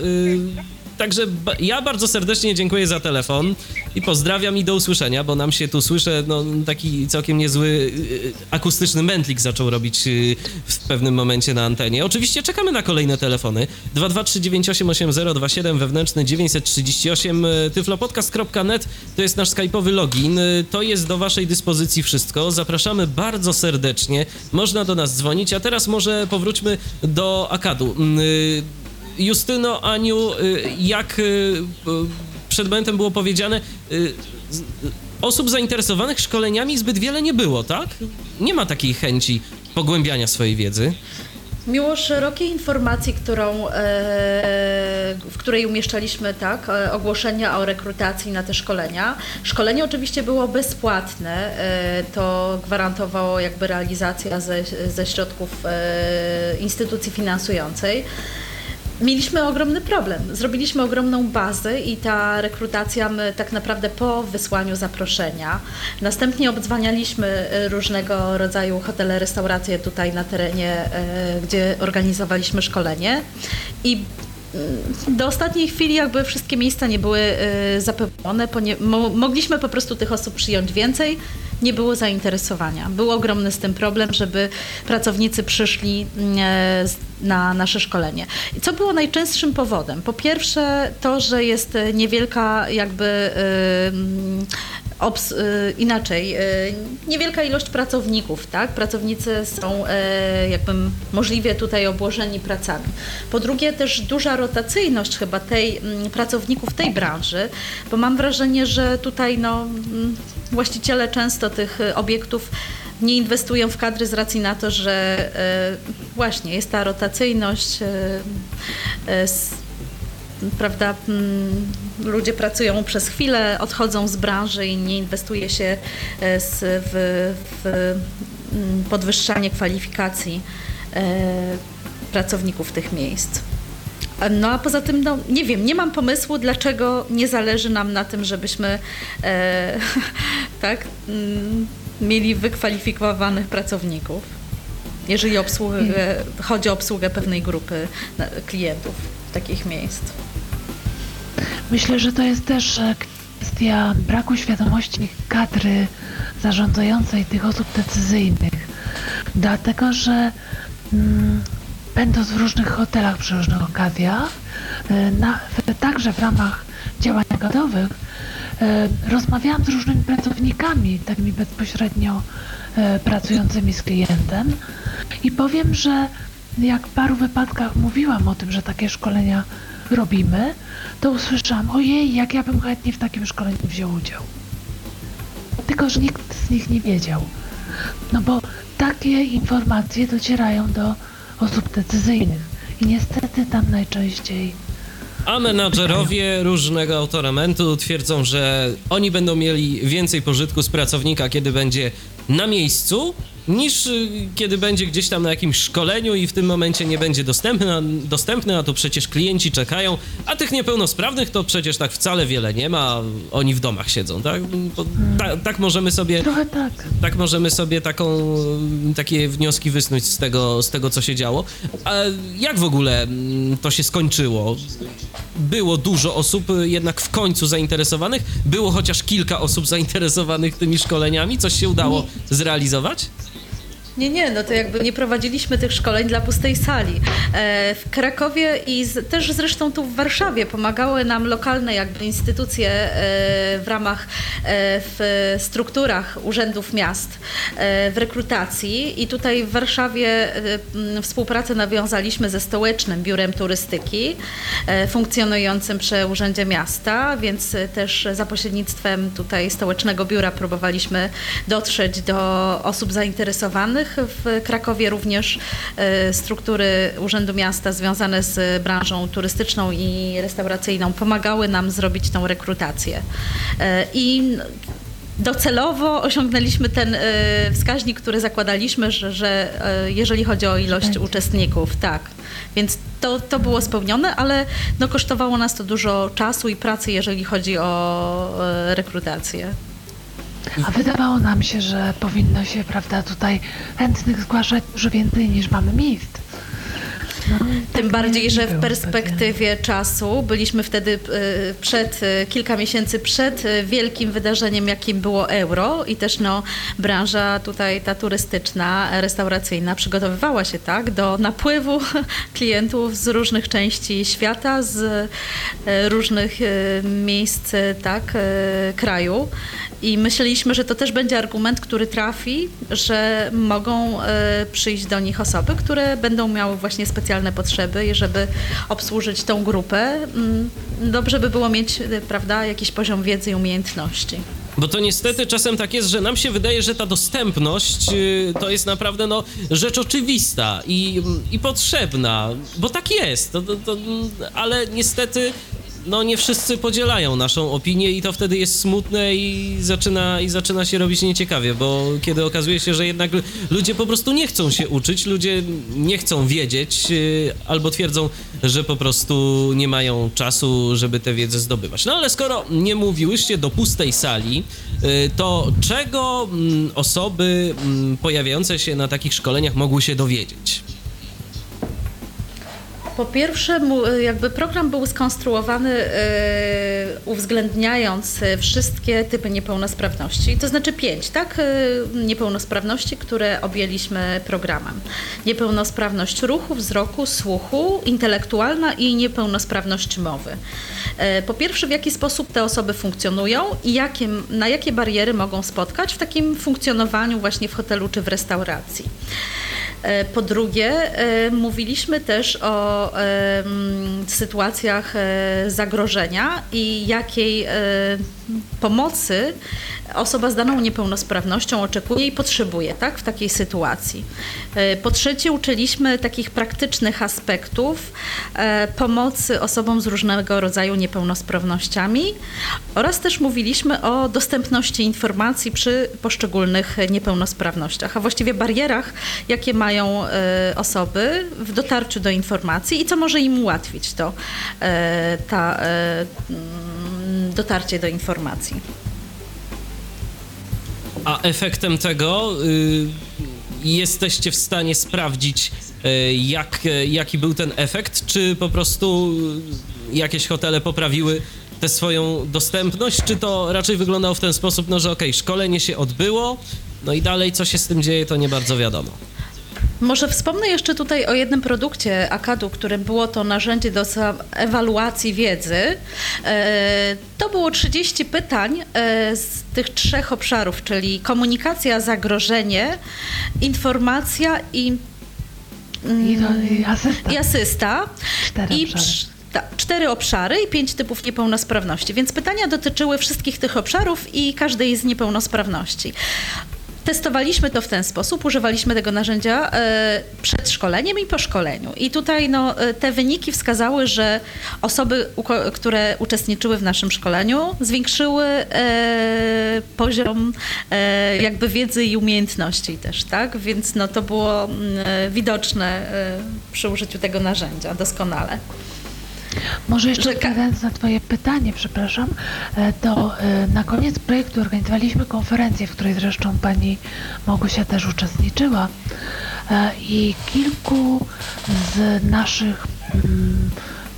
e, Także ja bardzo serdecznie dziękuję za telefon i pozdrawiam i do usłyszenia, bo nam się tu słyszę, no taki całkiem niezły y, akustyczny mętlik zaczął robić y, w pewnym momencie na antenie. Oczywiście czekamy na kolejne telefony. 223988027 wewnętrzny 938 y, tyflopodcast.net to jest nasz skype'owy login. Y, To jest do waszej dyspozycji wszystko. Zapraszamy bardzo serdecznie. Można do nas dzwonić, a teraz może powróćmy do Akadu. Justyno, Aniu, y, jak y, y, przed momentem było powiedziane, osób zainteresowanych szkoleniami zbyt wiele nie było, tak? Nie ma takiej chęci pogłębiania swojej wiedzy. Mimo szerokiej informacji, którą, e, w której umieszczaliśmy tak, e, ogłoszenia o rekrutacji na te szkolenia. Szkolenie oczywiście było bezpłatne, e, to gwarantowało jakby realizacja ze, ze środków instytucji finansującej. Mieliśmy ogromny problem. Zrobiliśmy ogromną bazę i ta rekrutacja my tak naprawdę po wysłaniu zaproszenia. Następnie obdzwanialiśmy e, różnego rodzaju hotele, restauracje tutaj na terenie, e, gdzie organizowaliśmy szkolenie i mm, do ostatniej chwili jakby wszystkie miejsca nie były e, zapełnione. Mogliśmy po prostu tych osób przyjąć więcej, nie było zainteresowania. Był ogromny z tym problem, żeby pracownicy przyszli mm, na nasze szkolenie. Co było najczęstszym powodem? Po pierwsze to, że jest e, niewielka jakby e, obs- y, inaczej, niewielka ilość pracowników, tak? Pracownicy są e, jakby możliwie tutaj obłożeni pracami. Po drugie też duża rotacyjność chyba tej mm, pracowników tej branży, bo mam wrażenie, że tutaj no, mm, właściciele często tych obiektów nie inwestują w kadry z racji na to, że e, właśnie jest ta rotacyjność, e, e, prawda, mm, ludzie pracują przez chwilę, odchodzą z branży i nie inwestuje się w, w mm, podwyższanie kwalifikacji pracowników tych miejsc. No a poza tym, no nie wiem, nie mam pomysłu, dlaczego nie zależy nam na tym, żebyśmy e, tak, mm, mieli wykwalifikowanych pracowników, jeżeli obsługę, chodzi o obsługę pewnej grupy klientów takich miejsc. Myślę, że to jest też e, kwestia braku świadomości kadry zarządzającej tych osób decyzyjnych. Dlatego, że mm, będąc w różnych hotelach przy różnych okazjach, e, na, w, także w ramach działań nagadowych, e, rozmawiałam z różnymi pracownikami, takimi bezpośrednio e, pracującymi z klientem i powiem, że jak w paru wypadkach mówiłam o tym, że takie szkolenia robimy, to usłyszałam, ojej, jak ja bym chętnie w takim szkoleniu wziął udział. Tylko, że nikt z nich nie wiedział. No bo takie informacje docierają do osób decyzyjnych i niestety tam najczęściej A menadżerowie różnego autoramentu twierdzą, że oni będą mieli więcej pożytku z pracownika, kiedy będzie na miejscu, niż y, kiedy będzie gdzieś tam na jakimś szkoleniu i w tym momencie nie będzie dostępny, a- dostępny, a to przecież klienci czekają, a tych niepełnosprawnych to przecież tak wcale wiele nie ma, oni w domach siedzą, tak? Ta, tak możemy sobie trochę tak. tak możemy sobie taką, takie wnioski wysnuć z tego, z tego, co się działo. A jak w ogóle mm, to się skończyło? Było dużo osób jednak w końcu zainteresowanych? Było chociaż kilka osób zainteresowanych tymi szkoleniami? Coś się udało zrealizować? Nie, nie, no to jakby nie prowadziliśmy tych szkoleń dla pustej sali. E, w Krakowie i też zresztą tu w Warszawie pomagały nam lokalne jakby instytucje e, w ramach, e, w strukturach urzędów miast w rekrutacji i tutaj w Warszawie współpracę nawiązaliśmy ze Stołecznym Biurem Turystyki funkcjonującym przy Urzędzie Miasta, więc też za pośrednictwem tutaj Stołecznego Biura próbowaliśmy dotrzeć do osób zainteresowanych. W Krakowie również e, struktury Urzędu Miasta związane z branżą turystyczną i restauracyjną pomagały nam zrobić tą rekrutację. E, I docelowo osiągnęliśmy ten e, wskaźnik, który zakładaliśmy, że, że jeżeli chodzi o ilość Będzie. uczestników, tak. Więc to, to było spełnione, ale no, kosztowało nas to dużo czasu i pracy, jeżeli chodzi o rekrutację. A wydawało nam się, że powinno się, prawda, tutaj chętnych zgłaszać dużo więcej niż mamy miejsc. No, tak Tym bardziej, nie że w perspektywie czasu byliśmy wtedy e, przed, e, kilka miesięcy przed e, wielkim wydarzeniem, jakim było euro i też no, branża tutaj ta turystyczna, restauracyjna przygotowywała się tak do napływu klientów z różnych części świata, z różnych miejsc tak, kraju. I myśleliśmy, że to też będzie argument, który trafi, że mogą e, przyjść do nich osoby, które będą miały właśnie specjalne potrzeby i żeby obsłużyć tą grupę, mm, dobrze by było mieć, e, prawda, jakiś poziom wiedzy i umiejętności. Bo to niestety czasem tak jest, że nam się wydaje, że ta dostępność y, to jest naprawdę no, rzecz oczywista i, i potrzebna, bo tak jest, to, to, to, ale niestety no, nie wszyscy podzielają naszą opinię i to wtedy jest smutne i zaczyna, i zaczyna się robić nieciekawie, bo kiedy okazuje się, że jednak ludzie po prostu nie chcą się uczyć, ludzie nie chcą wiedzieć y, albo twierdzą, że po prostu nie mają czasu, żeby tę wiedzę zdobywać. No ale skoro nie mówiłyście do pustej sali, y, to czego mm, osoby mm, pojawiające się na takich szkoleniach mogły się dowiedzieć? Po pierwsze, mu- jakby program był skonstruowany e, uwzględniając e, wszystkie typy niepełnosprawności, to znaczy pięć, tak? Niepełnosprawności, które objęliśmy programem. Niepełnosprawność ruchu, wzroku, słuchu, intelektualna i niepełnosprawność mowy. Po pierwsze, w jaki sposób te osoby funkcjonują i jakie, na jakie bariery mogą spotkać w takim funkcjonowaniu właśnie w hotelu czy w restauracji. E, Po drugie, e, mówiliśmy też o sytuacjach e, zagrożenia i jakiej pomocy osoba z daną niepełnosprawnością oczekuje i potrzebuje tak, w takiej sytuacji. E, Po trzecie, uczyliśmy takich praktycznych aspektów e, pomocy osobom z różnego rodzaju niepełnosprawnościami oraz też mówiliśmy o dostępności informacji przy poszczególnych niepełnosprawnościach, a właściwie barierach, jakie mają e, osoby w dotarciu do informacji i co może im ułatwić to ta, mm, dotarcie do informacji. A efektem tego y, jesteście w stanie sprawdzić, y, jak, y, jaki był ten efekt, czy po prostu y, jakieś hotele poprawiły tę swoją dostępność, czy to raczej wyglądało w ten sposób, no że okej, szkolenie się odbyło, no i dalej co się z tym dzieje, to nie bardzo wiadomo. Może wspomnę jeszcze tutaj o jednym produkcie Akadu, którym było to narzędzie do ewaluacji wiedzy. E, To było 30 pytań e, z tych trzech obszarów, czyli komunikacja, zagrożenie, informacja i, I, to, i asysta. i asysta. Cztery I obszary. cz- ta, cztery obszary i pięć typów niepełnosprawności. Więc pytania dotyczyły wszystkich tych obszarów i każdej z niepełnosprawności. Testowaliśmy to w ten sposób, używaliśmy tego narzędzia e, przed szkoleniem i po szkoleniu. I tutaj no, e, te wyniki wskazały, że osoby, które uczestniczyły w naszym szkoleniu, zwiększyły e, poziom jakby wiedzy i umiejętności też, tak? Więc no, to było mm, widoczne przy użyciu tego narzędzia doskonale. Może jeszcze odpowiadając na Twoje pytanie, przepraszam, e, to e, na koniec projektu organizowaliśmy konferencję, w której zresztą Pani Małgosia też uczestniczyła E, i kilku z naszych mm,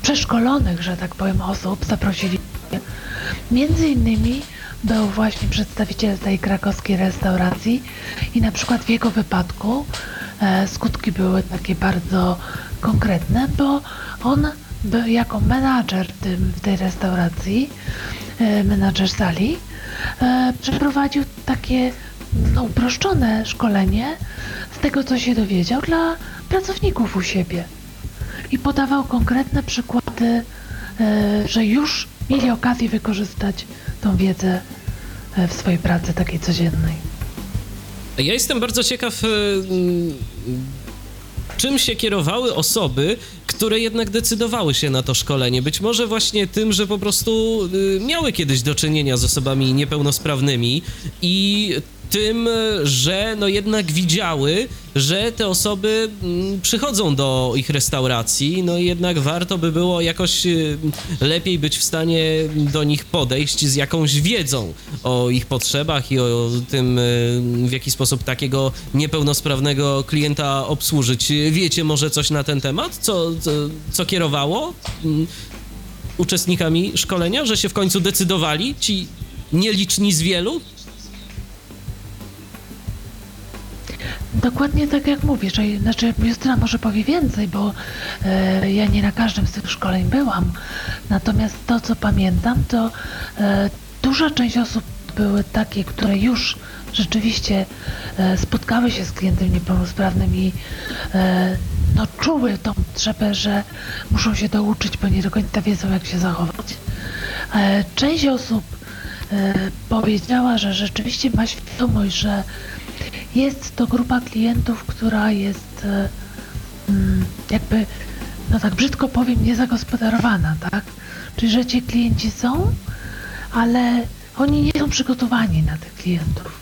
przeszkolonych, że tak powiem, osób zaprosiliśmy. Między innymi był właśnie przedstawiciel tej krakowskiej restauracji i na przykład w jego wypadku skutki były takie bardzo konkretne, bo on jako menadżer w, tej restauracji, e, menadżer sali, e, przeprowadził takie no, uproszczone szkolenie z tego, co się dowiedział dla pracowników u siebie i podawał konkretne przykłady, e, że już mieli okazję wykorzystać tą wiedzę w swojej pracy takiej codziennej. Ja jestem bardzo ciekaw, czym się kierowały osoby, które jednak decydowały się na to szkolenie. Być może właśnie tym, że po prostu y, miały kiedyś do czynienia z osobami niepełnosprawnymi i tym, że no jednak widziały, że te osoby mm, przychodzą do ich restauracji, no i jednak warto by było jakoś y, lepiej być w stanie do nich podejść z jakąś wiedzą o ich potrzebach i o tym, y, w jaki sposób takiego niepełnosprawnego klienta obsłużyć. Wiecie może coś na ten temat? Co, co, co kierowało mm, uczestnikami szkolenia, że się w końcu decydowali ci nieliczni z wielu? Dokładnie tak jak mówisz, znaczy Justyna może powie więcej, bo e, ja nie na każdym z tych szkoleń byłam. Natomiast to, co pamiętam, to e, duża część osób były takie, które już rzeczywiście e, spotkały się z klientem niepełnosprawnym i e, no, czuły tą potrzebę, że muszą się douczyć, bo nie do końca wiedzą, jak się zachować. E, część osób e, powiedziała, że rzeczywiście ma świadomość, że jest to grupa klientów, która jest e, mm, jakby, no tak brzydko powiem, niezagospodarowana, tak? Czyli, że ci klienci są, ale oni nie są przygotowani na tych klientów.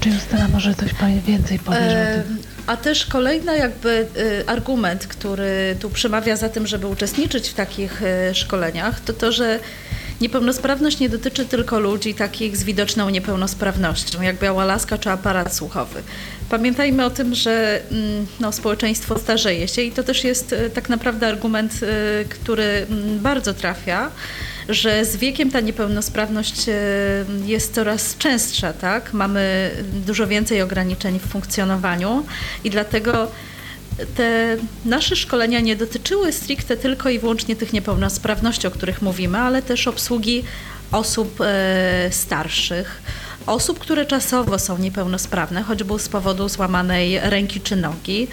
Czy Justyna może coś więcej powiesz o tym? Em, A też kolejny jakby y, argument, który tu przemawia za tym, żeby uczestniczyć w takich szkoleniach, to to, że niepełnosprawność nie dotyczy tylko ludzi takich z widoczną niepełnosprawnością, jak biała laska czy aparat słuchowy. Pamiętajmy o tym, że mm, no, społeczeństwo starzeje się i to też jest y, tak naprawdę argument, y, który mm, bardzo trafia, że z wiekiem ta niepełnosprawność y, jest coraz częstsza, tak? Mamy dużo więcej ograniczeń w funkcjonowaniu i dlatego te nasze szkolenia nie dotyczyły stricte tylko i wyłącznie tych niepełnosprawności, o których mówimy, ale też obsługi osób e, starszych, osób, które czasowo są niepełnosprawne, choćby z powodu złamanej ręki czy nogi.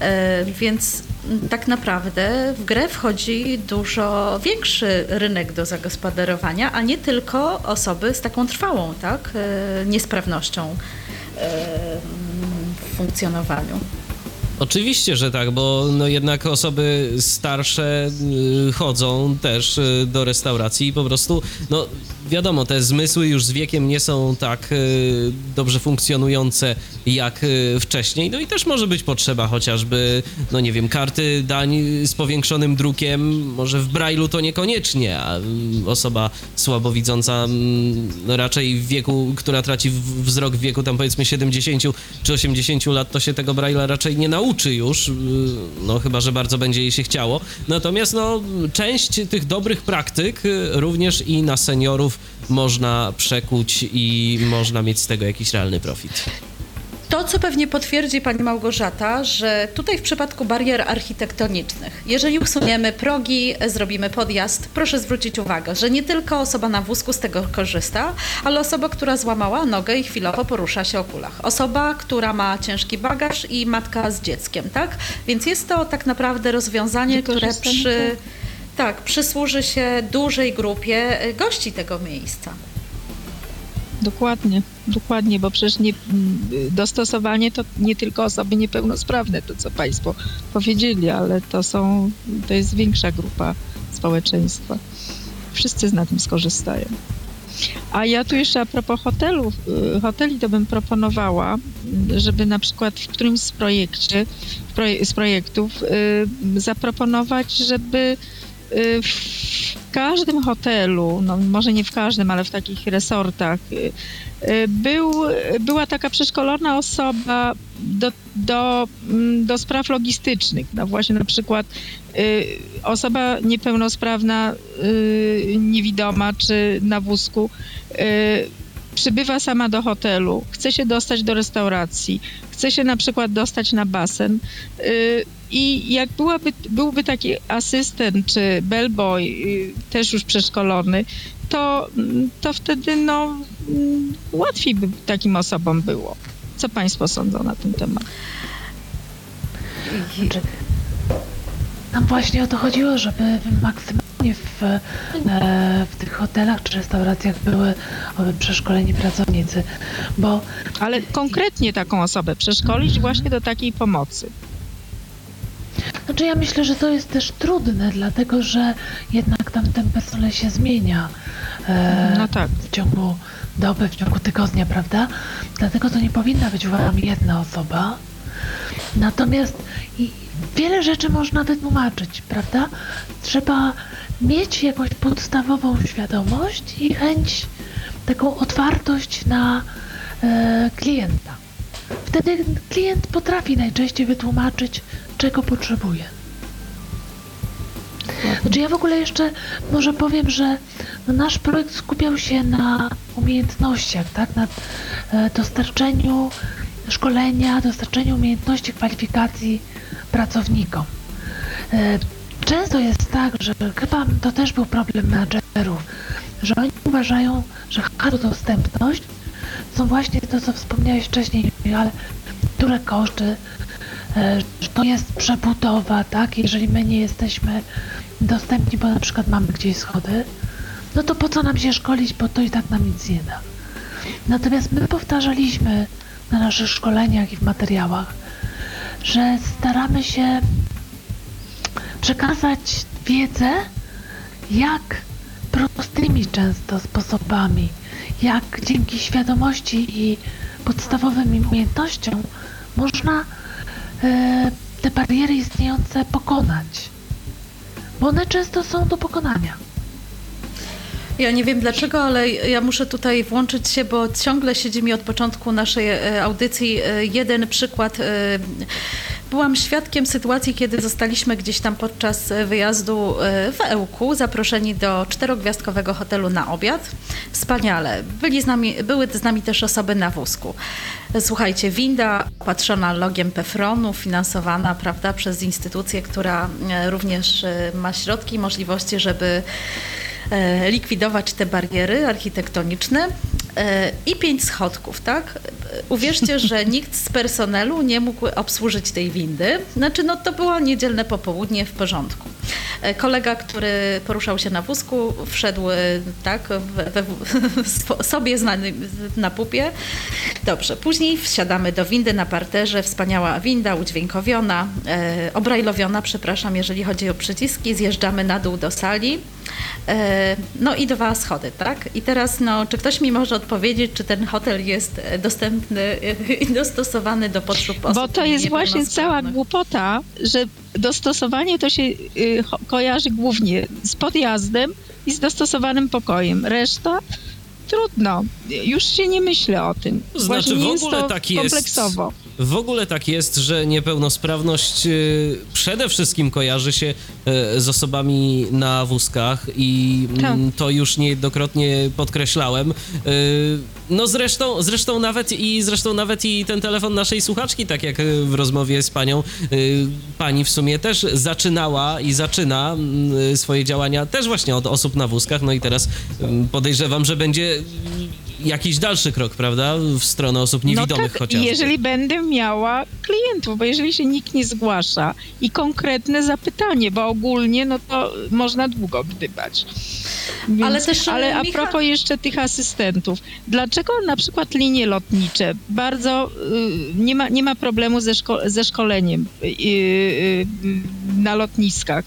E, więc tak naprawdę w grę wchodzi dużo większy rynek do zagospodarowania, a nie tylko osoby z taką trwałą tak, e, niesprawnością w funkcjonowaniu. Oczywiście, że tak, bo no jednak osoby starsze y, chodzą też y, do restauracji i po prostu, no wiadomo, te zmysły już z wiekiem nie są tak y, dobrze funkcjonujące jak y, wcześniej, no i też może być potrzeba chociażby, no nie wiem, karty dań z powiększonym drukiem, może w Braille'u to niekoniecznie, a mm, osoba słabowidząca no raczej w wieku, która traci wzrok w wieku tam powiedzmy 70 czy 80 lat, to się tego Braille'a raczej nie nauczy już, y, no chyba, że bardzo będzie jej się chciało. Natomiast no część tych dobrych praktyk y, również i na seniorów można przekuć i można mieć z tego jakiś realny profit. To, co pewnie potwierdzi pani Małgorzata, że tutaj w przypadku barier architektonicznych, jeżeli usuniemy progi, zrobimy podjazd, proszę zwrócić uwagę, że nie tylko osoba na wózku z tego korzysta, ale osoba, która złamała nogę i chwilowo porusza się o kulach. Osoba, która ma ciężki bagaż i matka z dzieckiem, tak? Więc jest to tak naprawdę rozwiązanie, które przy, tak, przysłuży się dużej grupie y, gości tego miejsca. Dokładnie, dokładnie, bo przecież nie, m, dostosowanie to nie tylko osoby niepełnosprawne, to co Państwo powiedzieli, ale to są, to jest większa grupa społeczeństwa. Wszyscy na tym skorzystają. A ja tu jeszcze a propos hotelów, y, hoteli to bym proponowała, m, żeby na przykład w którymś z, projekcie, z projektów y, zaproponować, żeby w każdym hotelu, no może nie w każdym, ale w takich resortach, y, y, był, była taka przeszkolona osoba do, do, mm, do spraw logistycznych. No właśnie na przykład y, osoba niepełnosprawna, y, niewidoma czy na wózku y, przybywa sama do hotelu, chce się dostać do restauracji, chce się na przykład dostać na basen y, i jak byłaby, byłby taki asystent czy bellboy y, też już przeszkolony, to, to wtedy no, mm, łatwiej by takim osobom było. Co Państwo sądzą na ten temat? Znaczy, nam właśnie o to chodziło, żeby maksymalnie w, e, w tych hotelach czy restauracjach były przeszkoleni pracownicy, bo Ale konkretnie taką osobę przeszkolić właśnie do takiej pomocy. Znaczy ja myślę, że to jest też trudne, dlatego że jednak tam ten personel się zmienia e, No tak. w ciągu doby, w ciągu tygodnia, prawda? Dlatego to nie powinna być uważam jedna osoba. Natomiast wiele rzeczy można wytłumaczyć, prawda? Trzeba mieć jakąś podstawową świadomość i chęć, taką otwartość na e, klienta. Wtedy klient potrafi najczęściej wytłumaczyć, czego potrzebuje. Znaczy ja w ogóle jeszcze może powiem, że nasz projekt skupiał się na umiejętnościach, tak? Na e, dostarczeniu szkolenia, dostarczeniu umiejętności, kwalifikacji pracownikom. E, często jest tak, że chyba to też był problem menadżerów, że oni uważają, że hasło dostępność są właśnie to, co wspomniałeś wcześniej, ale które koszty, że to jest przebudowa, tak? Jeżeli my nie jesteśmy dostępni, bo na przykład mamy gdzieś schody, no to po co nam się szkolić, bo to i tak nam nic nie da. Natomiast my powtarzaliśmy na naszych szkoleniach i w materiałach, że staramy się przekazać wiedzę, jak prostymi często sposobami, jak dzięki świadomości i podstawowym umiejętnościom można e, te bariery istniejące pokonać. Bo one często są do pokonania. Ja nie wiem dlaczego, ale ja muszę tutaj włączyć się, bo ciągle siedzi mi od początku naszej e, audycji e, jeden przykład. e, Byłam świadkiem sytuacji, kiedy zostaliśmy gdzieś tam podczas wyjazdu w Ełku zaproszeni do czterogwiazdkowego hotelu na obiad. Wspaniale. Byli z nami, były z nami też osoby na wózku. Słuchajcie, winda opatrzona logiem Pefronu, finansowana prawda, przez instytucję, która również ma środki i możliwości, żeby likwidować te bariery architektoniczne e, i pięć schodków, tak? E, Uwierzcie, że nikt z personelu nie mógł obsłużyć tej windy. Znaczy, no to było niedzielne popołudnie w porządku. E, Kolega, który poruszał się na wózku, wszedł e, tak, we, we, sobie znany na pupie. Dobrze, później wsiadamy do windy na parterze, wspaniała winda, udźwiękowiona, e, obrajlowiona, przepraszam, jeżeli chodzi o przyciski. Zjeżdżamy na dół do sali. E, No i dwa schody, tak? I teraz, no, czy ktoś mi może odpowiedzieć, czy ten hotel jest dostępny i dostosowany do potrzeb osób Bo to jest właśnie cała głupota, że dostosowanie to się y, kojarzy głównie z podjazdem i z dostosowanym pokojem. Reszta trudno. Już się nie myślę o tym. Znaczy, Właśnie w nie jest ogóle to tak jest. kompleksowo. W ogóle tak jest, że niepełnosprawność y, przede wszystkim kojarzy się y, z osobami na wózkach i mm, to już niejednokrotnie podkreślałem. Y, No zresztą, zresztą nawet i zresztą nawet i ten telefon naszej słuchaczki, tak jak w rozmowie z panią, pani w sumie też zaczynała i zaczyna mm, swoje działania też właśnie od osób na wózkach, no i teraz ym, podejrzewam, że będzie jakiś dalszy krok, prawda, w stronę osób niewidomych no tak, chociażby. jeżeli będę miała klientów, bo jeżeli się nikt nie zgłasza i konkretne zapytanie, bo ogólnie no to można długo gdybać. Więc, Ale też, ale a Micha- propos jeszcze tych asystentów, dlaczego na przykład linie lotnicze bardzo y, nie, ma, nie ma problemu ze, szko- ze szkoleniem y, y, na lotniskach?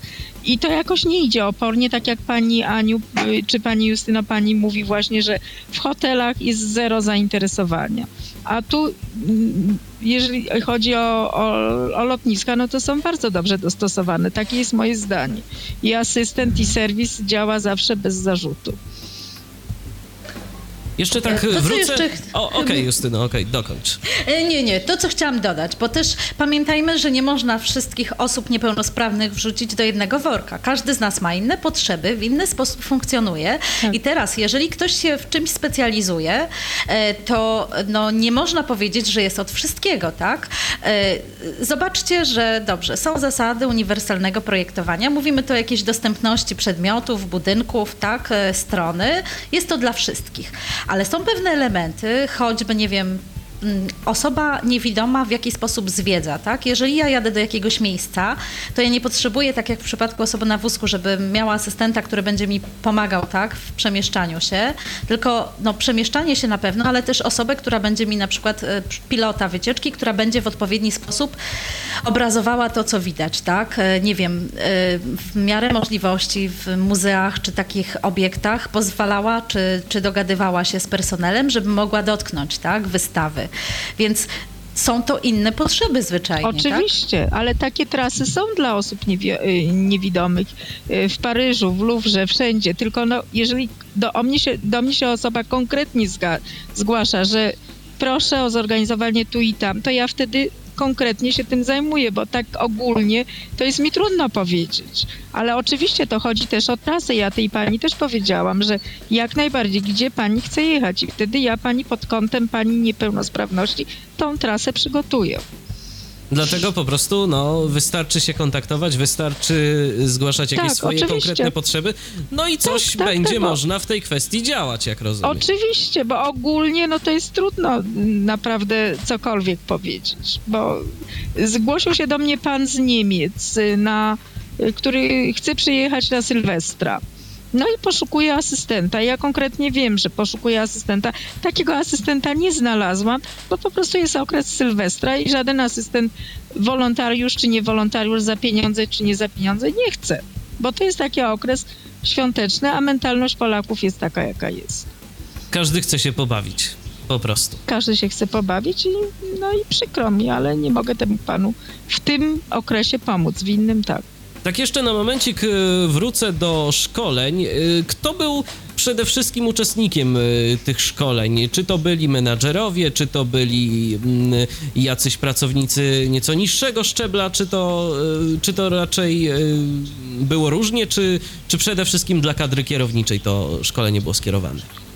I to jakoś nie idzie opornie, tak jak pani Aniu y, czy pani Justyna pani mówi właśnie, że w hotelach jest zero zainteresowania. A tu, mm, jeżeli chodzi o, o, o lotniska, no to są bardzo dobrze dostosowane. Takie jest moje zdanie. I asystent, i serwis działa zawsze bez zarzutu. Jeszcze tak To, wrócę... jeszcze- O, okej, Justyno, okej, dokończ. E, Nie, nie, to co chciałam dodać, bo też pamiętajmy, że nie można wszystkich osób niepełnosprawnych wrzucić do jednego worka. Każdy z nas ma inne potrzeby, w inny sposób funkcjonuje Tak. i teraz, jeżeli ktoś się w czymś specjalizuje, e, to no, nie można powiedzieć, że jest od wszystkiego, tak? E, Zobaczcie, że dobrze, są zasady uniwersalnego projektowania, mówimy tu o jakiejś dostępności przedmiotów, budynków, tak, strony, jest to dla wszystkich, ale są pewne elementy, choćby, nie wiem, osoba niewidoma w jakiś sposób zwiedza, tak? Jeżeli ja jadę do jakiegoś miejsca, to ja nie potrzebuję, tak jak w przypadku osoby na wózku, żeby miała asystenta, który będzie mi pomagał, tak, w przemieszczaniu się, tylko no, przemieszczanie się na pewno, ale też osobę, która będzie mi na przykład e, pilota wycieczki, która będzie w odpowiedni sposób obrazowała to, co widać, tak? E, Nie wiem, e, w miarę możliwości w muzeach czy takich obiektach pozwalała, czy, czy dogadywała się z personelem, żeby mogła dotknąć, tak, wystawy. Więc są to inne potrzeby zwyczajnie, tak? Oczywiście, ale takie trasy są dla osób niewi- y, niewidomych y, w Paryżu, w Louvre, wszędzie. Tylko no, jeżeli do, mnie się, do mnie się osoba konkretnie zga- zgłasza, że proszę o zorganizowanie tu i tam, to ja wtedy konkretnie się tym zajmuję, bo tak ogólnie to jest mi trudno powiedzieć. Ale oczywiście to chodzi też o trasę. Ja tej pani też powiedziałam, że jak najbardziej, gdzie pani chce jechać i wtedy ja pani pod kątem pani niepełnosprawności tą trasę przygotuję. Dlatego po prostu no, wystarczy się kontaktować, wystarczy zgłaszać jakieś Tak, swoje oczywiście. konkretne potrzeby, no i coś tak, będzie tak, można w tej kwestii działać, jak rozumiem. Oczywiście, bo ogólnie no to jest trudno naprawdę cokolwiek powiedzieć, bo zgłosił się do mnie pan z Niemiec, na, który chce przyjechać na Sylwestra. No i poszukuje asystenta. Ja konkretnie wiem, że poszukuje asystenta. Takiego asystenta nie znalazłam, bo po prostu jest okres Sylwestra i żaden asystent, wolontariusz czy nie wolontariusz za pieniądze czy nie za pieniądze nie chce. Bo to jest taki okres świąteczny, a mentalność Polaków jest taka, jaka jest. Każdy chce się pobawić, po prostu. każdy się chce pobawić i, no i przykro mi, ale nie mogę temu panu w tym okresie pomóc, w innym tak. Tak jeszcze na momencik y, wrócę do szkoleń. Y, Kto był przede wszystkim uczestnikiem y, tych szkoleń? Czy to byli menadżerowie, czy to byli mm, jacyś pracownicy nieco niższego szczebla, czy to, czy to raczej było różnie, czy, czy przede wszystkim dla kadry kierowniczej to szkolenie było skierowane?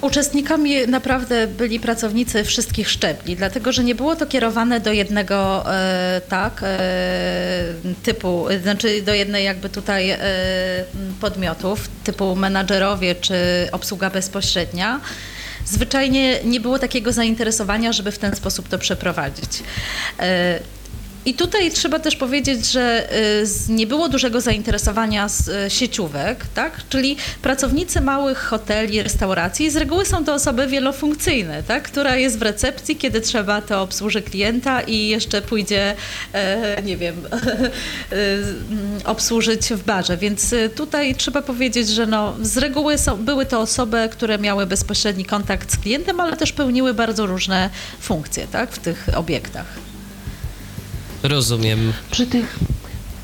Uczestnikami naprawdę byli pracownicy wszystkich szczebli, dlatego że nie było to kierowane do jednego e, tak, e, typu, znaczy do jednej jakby tutaj e, podmiotów, typu menadżerowie czy obsługa bezpośrednia. Zwyczajnie nie było takiego zainteresowania, żeby w ten sposób to przeprowadzić. I tutaj trzeba też powiedzieć, że y, nie było dużego zainteresowania z y, sieciówek, tak? czyli pracownicy małych hoteli, restauracji z reguły są to osoby wielofunkcyjne, tak? która jest w recepcji, kiedy trzeba, to obsłuży klienta i jeszcze pójdzie, e, nie wiem, e, mm, obsłużyć w barze. Więc y, tutaj trzeba powiedzieć, że no, z reguły są, były to osoby, które miały bezpośredni kontakt z klientem, ale też pełniły bardzo różne funkcje tak? w tych obiektach. Rozumiem. Przy tych,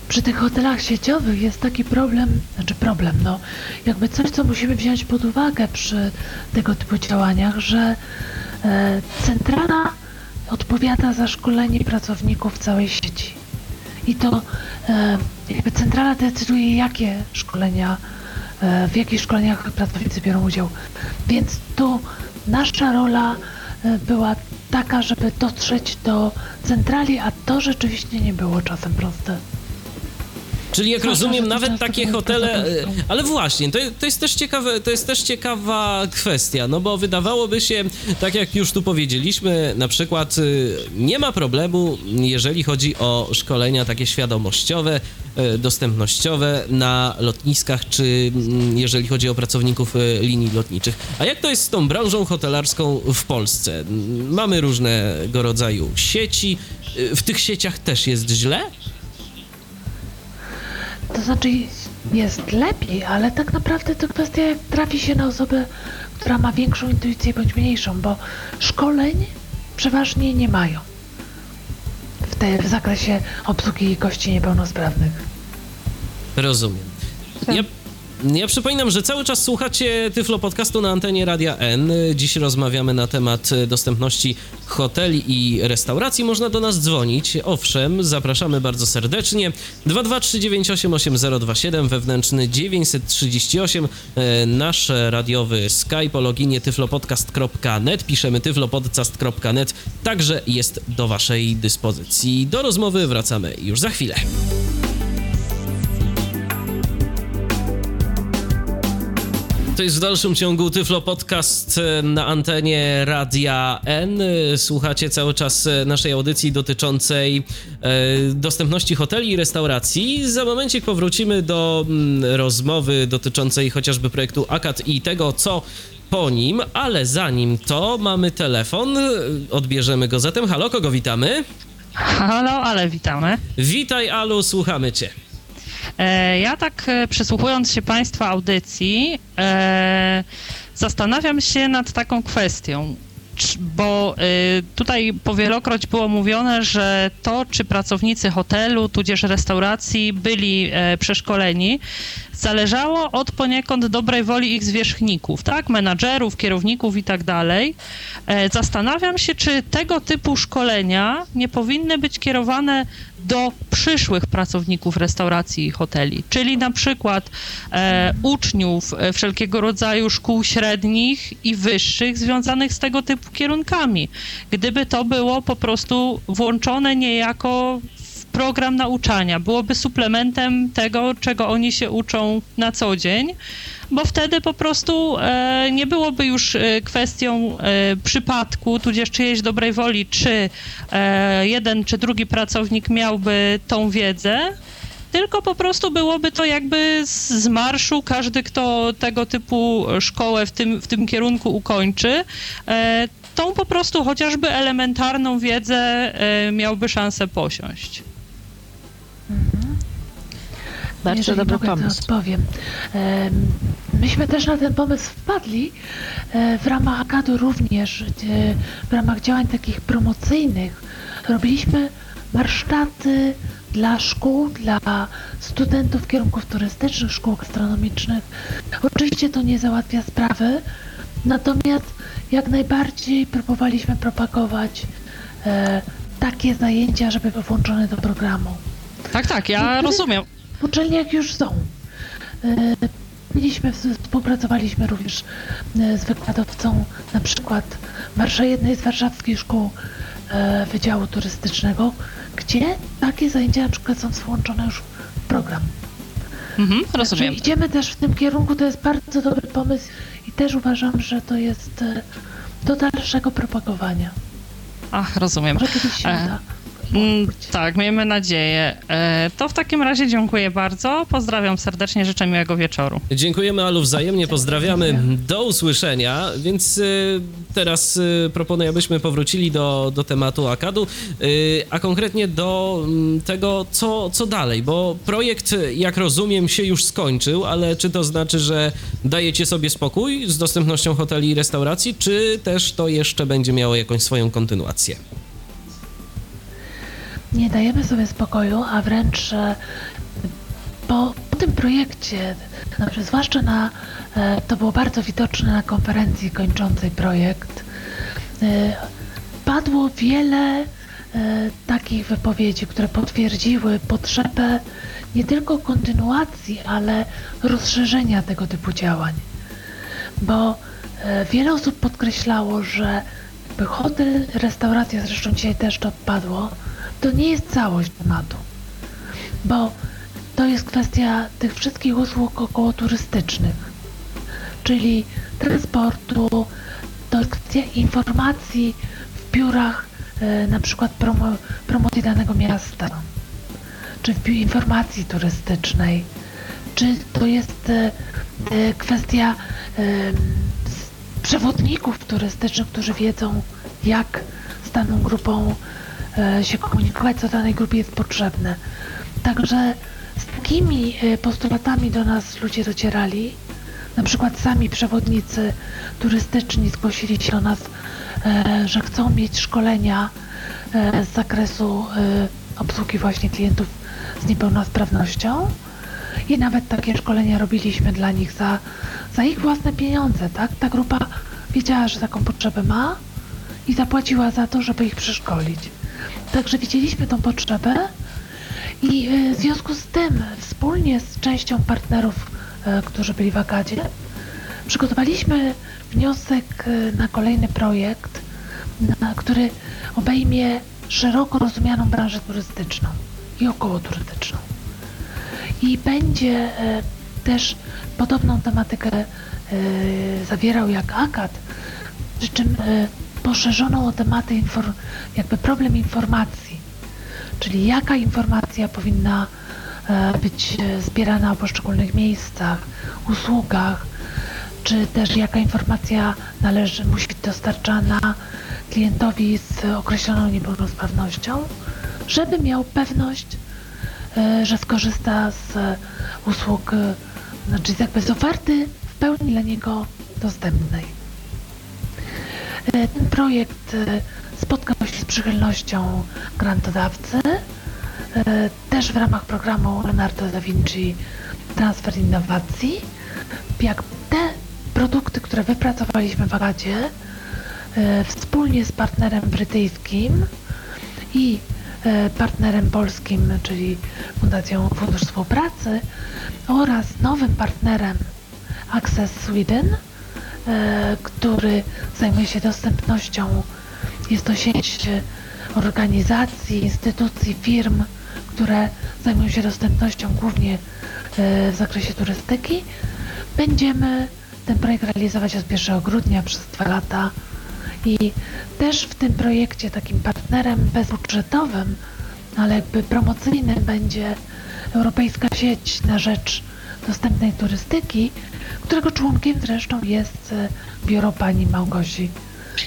przy tych hotelach sieciowych jest taki problem, znaczy problem, no, jakby coś, co musimy wziąć pod uwagę przy tego typu działaniach, że e, centrala odpowiada za szkolenie pracowników całej sieci. I to e, jakby centrala decyduje, jakie szkolenia, e, w jakich szkoleniach pracownicy biorą udział. Więc tu nasza rola e, była taka, żeby dotrzeć do centrali, a to rzeczywiście nie było czasem proste. Czyli jak rozumiem, nawet takie hotele. e, Ale właśnie, to, to jest też ciekawe, to jest też ciekawa kwestia, no bo wydawałoby się, tak jak już tu powiedzieliśmy, na przykład y, nie ma problemu, jeżeli chodzi o szkolenia takie świadomościowe, e, dostępnościowe na lotniskach, czy mm, jeżeli chodzi o pracowników e, linii lotniczych. A jak to jest z tą branżą hotelarską w Polsce? Mamy różnego rodzaju sieci. Y, W tych sieciach też jest źle? To znaczy jest lepiej, ale tak naprawdę to kwestia jak trafi się na osobę, która ma większą intuicję bądź mniejszą, bo szkoleń przeważnie nie mają w, te, w zakresie obsługi gości niepełnosprawnych. Rozumiem. Ja, ja przypominam, że cały czas słuchacie Tyflo Podcastu na antenie Radia N. Dziś rozmawiamy na temat dostępności hoteli i restauracji. Można do nas dzwonić. Owszem, zapraszamy bardzo serdecznie. 223988027, wewnętrzny 938, e, nasz radiowy Skype o loginie tyflopodcast.net. Piszemy tyflopodcast.net. Także jest do waszej dyspozycji. Do rozmowy wracamy już za chwilę. To jest w dalszym ciągu Tyflo Podcast e, na antenie Radia N. Słuchacie cały czas e, naszej audycji dotyczącej e, dostępności hoteli i restauracji. Za momencik powrócimy do mm, rozmowy dotyczącej chociażby projektu AKAD i tego, co po nim, ale zanim to mamy telefon. Odbierzemy go zatem. Halo, kogo witamy? Halo, ale witamy. Witaj, Alu, słuchamy cię. E, ja tak e, przysłuchując się Państwa audycji, e, zastanawiam się nad taką kwestią, bo tutaj powielokroć było mówione, że to, czy pracownicy hotelu, tudzież restauracji byli przeszkoleni, zależało od poniekąd dobrej woli ich zwierzchników, tak, menadżerów, kierowników i tak dalej. Zastanawiam się, czy tego typu szkolenia nie powinny być kierowane do przyszłych pracowników restauracji i hoteli, czyli na przykład e, uczniów e, wszelkiego rodzaju szkół średnich i wyższych związanych z tego typu kierunkami. Gdyby to było po prostu włączone niejako program nauczania, byłoby suplementem tego, czego oni się uczą na co dzień bo wtedy po prostu e, nie byłoby już e, kwestią e, przypadku, tudzież czyjejś dobrej woli, czy jeden czy drugi pracownik miałby tą wiedzę, tylko po prostu byłoby to jakby z marszu. Każdy, kto tego typu szkołę w tym, w tym kierunku ukończy, tą po prostu chociażby elementarną wiedzę miałby szansę posiąść. Mhm. Bardzo Jeżeli dobry mogę, pomysł. To odpowiem. Myśmy też na ten pomysł wpadli e, w ramach Akadu również, w ramach działań takich promocyjnych. Robiliśmy warsztaty dla szkół, dla studentów kierunków turystycznych, szkół gastronomicznych. Oczywiście to nie załatwia sprawy, natomiast jak najbardziej próbowaliśmy propagować e, takie zajęcia, żeby były włączone do programu. Tak, tak, ja rozumiem w uczelniach już są. E, mieliśmy, współpracowaliśmy również e, z wykładowcą na przykład jednej z warszawskich szkół e, Wydziału Turystycznego, gdzie takie zajęcia na przykład są włączone już w program. Mhm, rozumiem. Idziemy też w tym kierunku, to jest bardzo dobry pomysł i też uważam, że to jest do dalszego propagowania. Ach, rozumiem. Może kiedyś się uda. Mm, tak, miejmy nadzieję. E, to w takim razie dziękuję bardzo. Pozdrawiam serdecznie, życzę miłego wieczoru. Dziękujemy Alu wzajemnie, pozdrawiamy. Do usłyszenia. Więc y, teraz y, proponuję, abyśmy powrócili do, do tematu Akadu, y, a konkretnie do mm, tego, co, co dalej, bo projekt, jak rozumiem, się już skończył, ale czy to znaczy, że dajecie sobie spokój z dostępnością hoteli i restauracji, czy też to jeszcze będzie miało jakąś swoją kontynuację? Nie dajemy sobie spokoju, a wręcz e, po, tym projekcie, znaczy zwłaszcza na, e, to było bardzo widoczne na konferencji kończącej projekt, e, padło wiele takich wypowiedzi, które potwierdziły potrzebę nie tylko kontynuacji, ale rozszerzenia tego typu działań. Bo wiele osób podkreślało, że hotel, restauracja, zresztą dzisiaj też to padło, to nie jest całość tematu, bo to jest kwestia tych wszystkich usług około turystycznych, czyli transportu, to jest kwestia informacji w biurach, e, na przykład promo, promocji danego miasta, czy w informacji turystycznej, czy to jest e, e, kwestia przewodników turystycznych, którzy wiedzą, jak z daną grupą się komunikować, co danej grupie jest potrzebne. Także z takimi e, postulatami do nas ludzie docierali. Na przykład sami przewodnicy turystyczni zgłosili się do nas, e, że chcą mieć szkolenia z zakresu obsługi właśnie klientów z niepełnosprawnością. I nawet takie szkolenia robiliśmy dla nich za, za ich własne pieniądze, tak? Ta grupa wiedziała, że taką potrzebę ma i zapłaciła za to, żeby ich przeszkolić. Także widzieliśmy tą potrzebę i e, w związku z tym wspólnie z częścią partnerów, e, którzy byli w Akadzie, przygotowaliśmy wniosek e, na kolejny projekt, który obejmie szeroko rozumianą branżę turystyczną i około turystyczną. I będzie też podobną tematykę zawierał jak akad, przy czym poszerzono o tematy, jakby problem informacji, czyli jaka informacja powinna być zbierana o poszczególnych miejscach, usługach, czy też jaka informacja należy, musi być dostarczana klientowi z określoną niepełnosprawnością, żeby miał pewność, e, że skorzysta z usług, e, znaczy jakby z oferty w pełni dla niego dostępnej. E, ten projekt spotkał się z przychylnością grantodawcy, też w ramach programu Leonardo da Vinci Transfer Innowacji. Jak te produkty, które wypracowaliśmy w Agadzie e, wspólnie z partnerem brytyjskim i e, partnerem polskim, czyli Fundacją Fundusz Współpracy oraz nowym partnerem Access Sweden, e, który zajmuje się dostępnością. Jest to sieć organizacji, instytucji, firm, które zajmują się dostępnością głównie w zakresie turystyki. Będziemy ten projekt realizować od 1 grudnia przez dwa lata i też w tym projekcie takim partnerem bezbudżetowym, ale jakby promocyjnym będzie Europejska Sieć na rzecz dostępnej turystyki, którego członkiem zresztą jest e, biuro pani Małgosi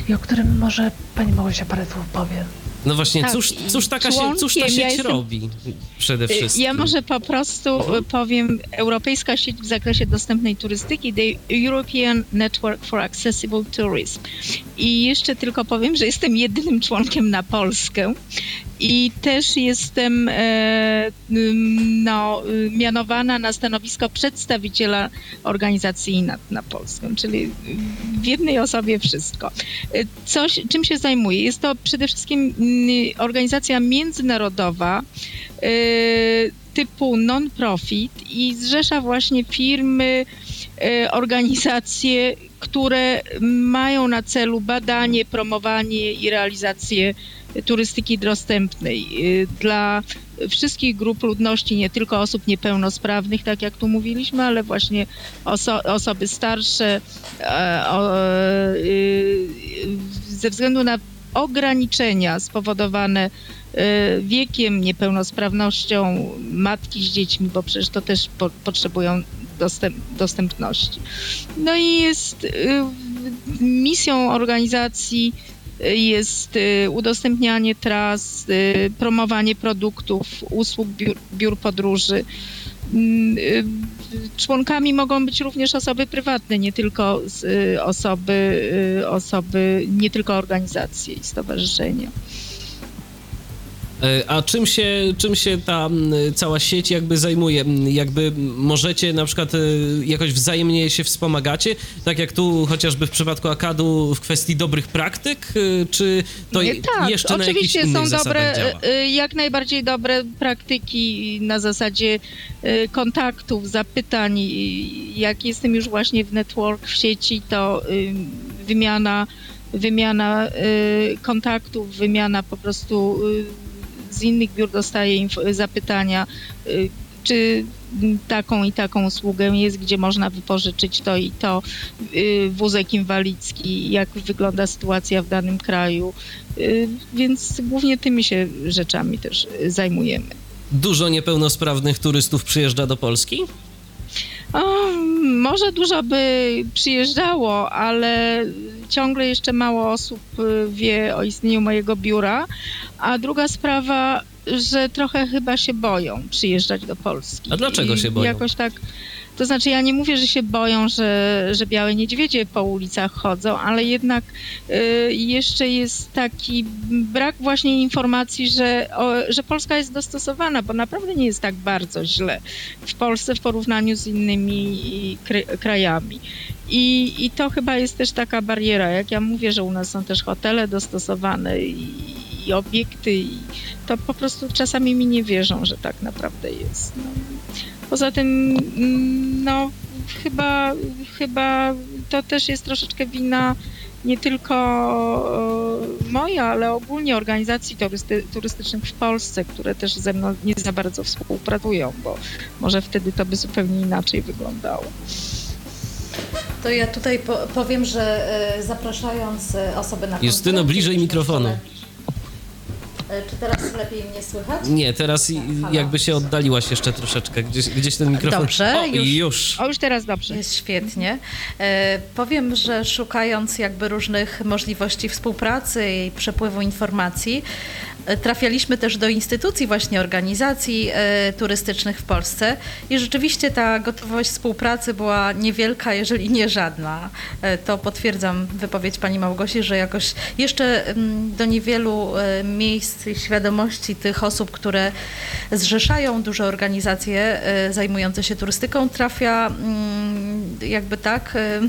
i o którym może pani Małgosia parę słów powie. No właśnie, tak, cóż, cóż, taka się, cóż ta sieć ja jestem, robi przede y, wszystkim? Ja może po prostu uh-huh. powiem, Europejska sieć w zakresie dostępnej turystyki, the European Network for Accessible Tourism. I jeszcze tylko powiem, że jestem jedynym członkiem na Polskę i też jestem e, no, mianowana na stanowisko przedstawiciela organizacji na, na Polskę, czyli w jednej osobie wszystko. Coś, czym się zajmuję? Jest to przede wszystkim organizacja międzynarodowa e, typu non-profit i zrzesza właśnie firmy, organizacje, które mają na celu badanie, promowanie i realizację turystyki dostępnej y, dla wszystkich grup ludności, nie tylko osób niepełnosprawnych, tak jak tu mówiliśmy, ale właśnie oso osoby starsze e, ze względu na ograniczenia spowodowane e, wiekiem, niepełnosprawnością matki z dziećmi, bo przecież to też po potrzebują dostęp dostępności. No i jest y, misją organizacji jest y, udostępnianie tras, y, promowanie produktów, usług biur, biur podróży. Mm, y, członkami mogą być również osoby prywatne, nie tylko osoby, osoby nie tylko organizacje i stowarzyszenia. E, a czym się, czym się ta cała sieć jakby zajmuje? Jakby możecie na przykład e, jakoś wzajemnie się wspomagacie, tak jak tu chociażby w przypadku Akadu w kwestii dobrych praktyk, e, czy to Nie, tak, jeszcze na oczywiście są dobre, działa? jak najbardziej dobre praktyki na zasadzie kontaktów, zapytań. Jak jestem już właśnie w network, w sieci, to wymiana wymiana kontaktów, wymiana po prostu z innych biur dostaję zapytania, y, czy taką i taką usługę jest, gdzie można wypożyczyć to i to, y, wózek inwalidzki, jak wygląda sytuacja w danym kraju, y, więc głównie tymi się rzeczami też zajmujemy. Dużo niepełnosprawnych turystów przyjeżdża do Polski? O, może dużo by przyjeżdżało, ale ciągle jeszcze mało osób y, wie o istnieniu mojego biura. A druga sprawa, że trochę chyba się boją przyjeżdżać do Polski. A dlaczego się boją? Jakoś tak to znaczy, ja nie mówię, że się boją, że, że białe niedźwiedzie po ulicach chodzą, ale jednak y, jeszcze jest taki brak właśnie informacji, że, o, że Polska jest dostosowana, bo naprawdę nie jest tak bardzo źle w Polsce w porównaniu z innymi krajami. I, I to chyba jest też taka bariera. Jak ja mówię, że u nas są też hotele dostosowane i, i obiekty, i to po prostu czasami mi nie wierzą, że tak naprawdę jest. No. Poza tym, mm, no, chyba, chyba to też jest troszeczkę wina nie tylko e, moja, ale ogólnie organizacji turysty, turystycznych w Polsce, które też ze mną nie za bardzo współpracują, bo może wtedy to by zupełnie inaczej wyglądało. To ja tutaj po, powiem, że e, zapraszając e, osoby na Justyno, konferencję, bliżej mikrofonu. E, Czy teraz lepiej mnie słychać? Nie, teraz i- Halo? jakby się oddaliłaś jeszcze troszeczkę, gdzieś, gdzieś ten mikrofon. Dobrze, o, już. i już. O, już teraz dobrze. Jest świetnie. E, powiem, że szukając jakby różnych możliwości współpracy i przepływu informacji, trafialiśmy też do instytucji właśnie organizacji e, turystycznych w Polsce i rzeczywiście ta gotowość współpracy była niewielka, jeżeli nie żadna. E, to potwierdzam wypowiedź pani Małgosi, że jakoś jeszcze mm, do niewielu e, miejsc świadomości tych osób, które zrzeszają duże organizacje e, zajmujące się turystyką, trafia mm, jakby tak, e,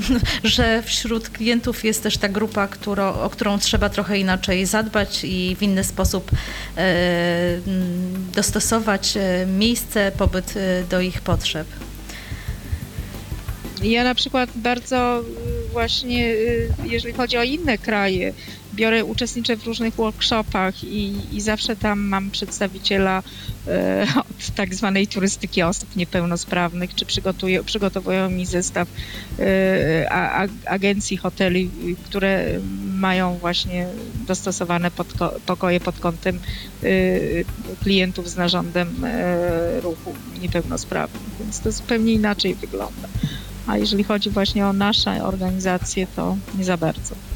że wśród klientów jest też ta grupa, którą, o którą trzeba trochę inaczej zadbać i w inny sposób e, dostosować e, miejsce, pobyt e, do ich potrzeb. Ja na przykład bardzo właśnie, jeżeli chodzi o inne kraje, biorę, uczestniczę w różnych workshopach i, i zawsze tam mam przedstawiciela e, od tak zwanej turystyki osób niepełnosprawnych, czy przygotują, przygotowują mi zestaw e, a, a, agencji hoteli, które mają właśnie dostosowane podko- pokoje pod kątem y, klientów z narządem e, ruchu niepełnosprawnych, więc to zupełnie inaczej wygląda. A jeżeli chodzi właśnie o nasze organizacje, to nie za bardzo.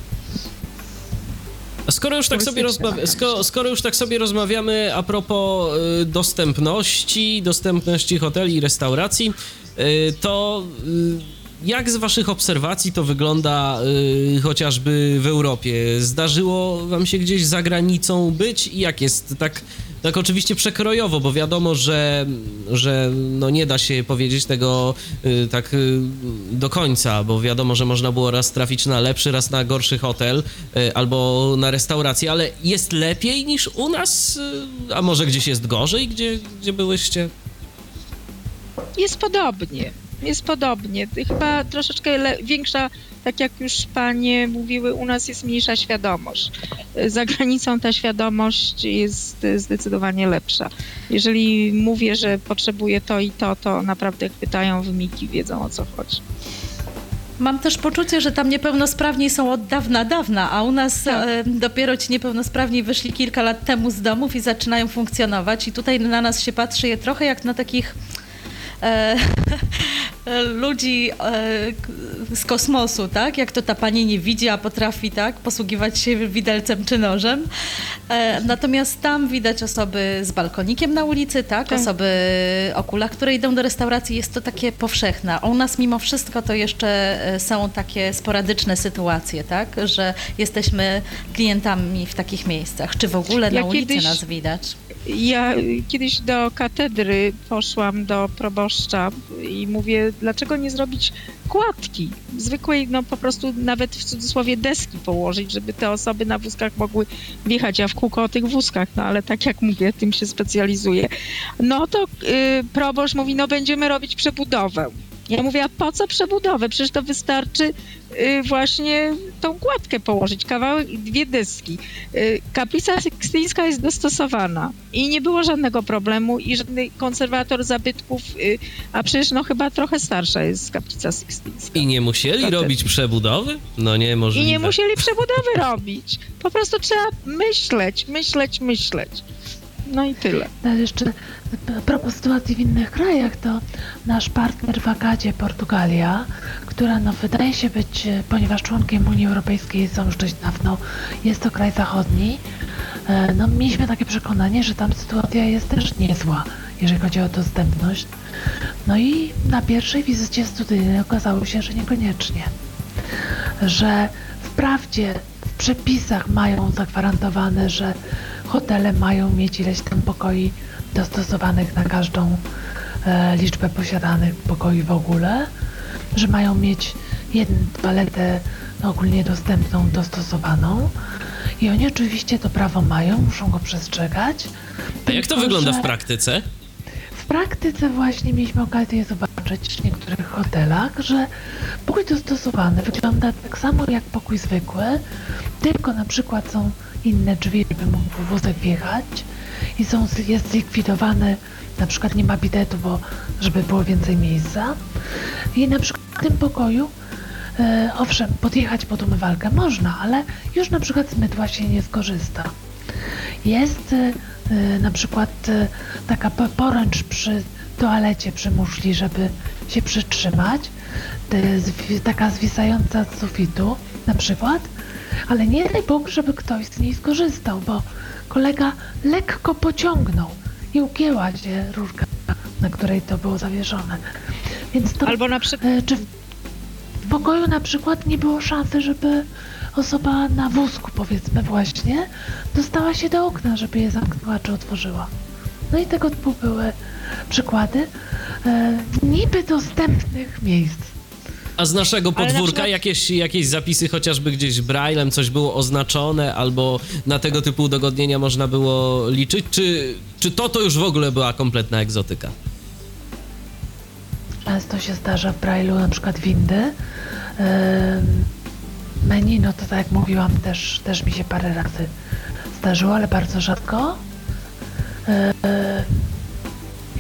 Skoro już, tak sobie rozmawia, skoro, skoro już tak sobie rozmawiamy a propos y, dostępności, dostępności hoteli i restauracji, y, to y, jak z waszych obserwacji to wygląda y, chociażby w Europie? Zdarzyło wam się gdzieś za granicą być? I jak jest? Tak, tak oczywiście przekrojowo, bo wiadomo, że, że no nie da się powiedzieć tego y, tak y, do końca, bo wiadomo, że można było raz trafić na lepszy, raz na gorszy hotel y, albo na restaurację, ale jest lepiej niż u nas, y, a może gdzieś jest gorzej, gdzie, gdzie byłyście? Jest podobnie. Jest podobnie. Chyba troszeczkę większa, tak jak już panie mówiły, u nas jest mniejsza świadomość. Za granicą ta świadomość jest zdecydowanie lepsza. Jeżeli mówię, że potrzebuję to i to, to naprawdę pytają w Miki, wiedzą o co chodzi. Mam też poczucie, że tam niepełnosprawni są od dawna, dawna, a u nas Tak. e, dopiero ci niepełnosprawni wyszli kilka lat temu z domów i zaczynają funkcjonować i tutaj na nas się patrzy je trochę jak na takich e, ludzi e, z kosmosu, tak? Jak to ta pani nie widzi, a potrafi, tak? Posługiwać się widelcem czy nożem. E, natomiast tam widać osoby z balkonikiem na ulicy, tak? Tak. Osoby o kulach, które idą do restauracji. Jest to takie powszechne. U nas mimo wszystko to jeszcze e, są takie sporadyczne sytuacje, tak? Że jesteśmy klientami w takich miejscach. Czy w ogóle na Ja ulicy kiedyś- nas widać? Ja kiedyś do katedry poszłam do proboszcza i mówię, dlaczego nie zrobić kładki? Zwykłej, no po prostu nawet w cudzysłowie deski położyć, żeby te osoby na wózkach mogły wjechać. Ja w kółko o tych wózkach, no ale tak jak mówię, tym się specjalizuję. No to y, proboszcz mówi, no będziemy robić przebudowę. Ja mówię, a po co przebudowę? Przecież to wystarczy y, właśnie tą kładkę położyć, kawałek, dwie deski. Y, Kaplica Sykstyńska jest dostosowana i nie było żadnego problemu i żadny konserwator zabytków, y, a przecież no chyba trochę starsza jest kaplica Sykstyńska. I nie musieli robić przebudowy? No nie, I możliwe. nie musieli przebudowy robić. Po prostu trzeba myśleć, myśleć, myśleć. No i tyle. No, Ale jeszcze a propos sytuacji w innych krajach, to nasz partner w Akadzie, Portugalia, która no, wydaje się być, e, ponieważ członkiem Unii Europejskiej są już dość dawno, jest to kraj zachodni, e, no mieliśmy takie przekonanie, że tam sytuacja jest też niezła, jeżeli chodzi o dostępność. No i na pierwszej wizycie studyjnej okazało się, że niekoniecznie. Że wprawdzie w przepisach mają zagwarantowane, że hotele mają mieć ileś tam pokoi dostosowanych na każdą e, liczbę posiadanych pokoi w ogóle, że mają mieć jedną toaletę ogólnie dostępną, dostosowaną. I oni oczywiście to prawo mają, muszą go przestrzegać. A jak to wygląda w praktyce? W praktyce właśnie mieliśmy okazję zobaczyć w niektórych hotelach, że pokój dostosowany wygląda tak samo jak pokój zwykły, tylko na przykład są inne drzwi, żeby mógł wózek wjechać i są, jest zlikwidowany, na przykład nie ma bidetu, bo żeby było więcej miejsca. I na przykład w tym pokoju e, owszem, podjechać pod umywalkę można, ale już na przykład z mydła się nie skorzysta. Jest e, e, na przykład e, taka po- poręcz przy toalecie, przy muszli, żeby się przytrzymać, taka zwisająca z sufitu na przykład, ale nie daj Bóg, żeby ktoś z niej skorzystał, bo kolega lekko pociągnął i ugięła się rurka, na której to było zawieszone. Więc to, Albo na przykład e, czy w, w pokoju na przykład nie było szansy, żeby osoba na wózku, powiedzmy właśnie, dostała się do okna, żeby je zamknęła czy otworzyła. No i tego typu były przykłady e, niby dostępnych miejsc. A z naszego podwórka przykład- jakieś, jakieś zapisy chociażby gdzieś braillem, coś było oznaczone, albo na tego typu udogodnienia można było liczyć, czy, czy to to już w ogóle była kompletna egzotyka? Często się zdarza w Braille'u na przykład windy. Menu, no to tak jak mówiłam, też, też mi się parę razy zdarzyło, ale bardzo rzadko.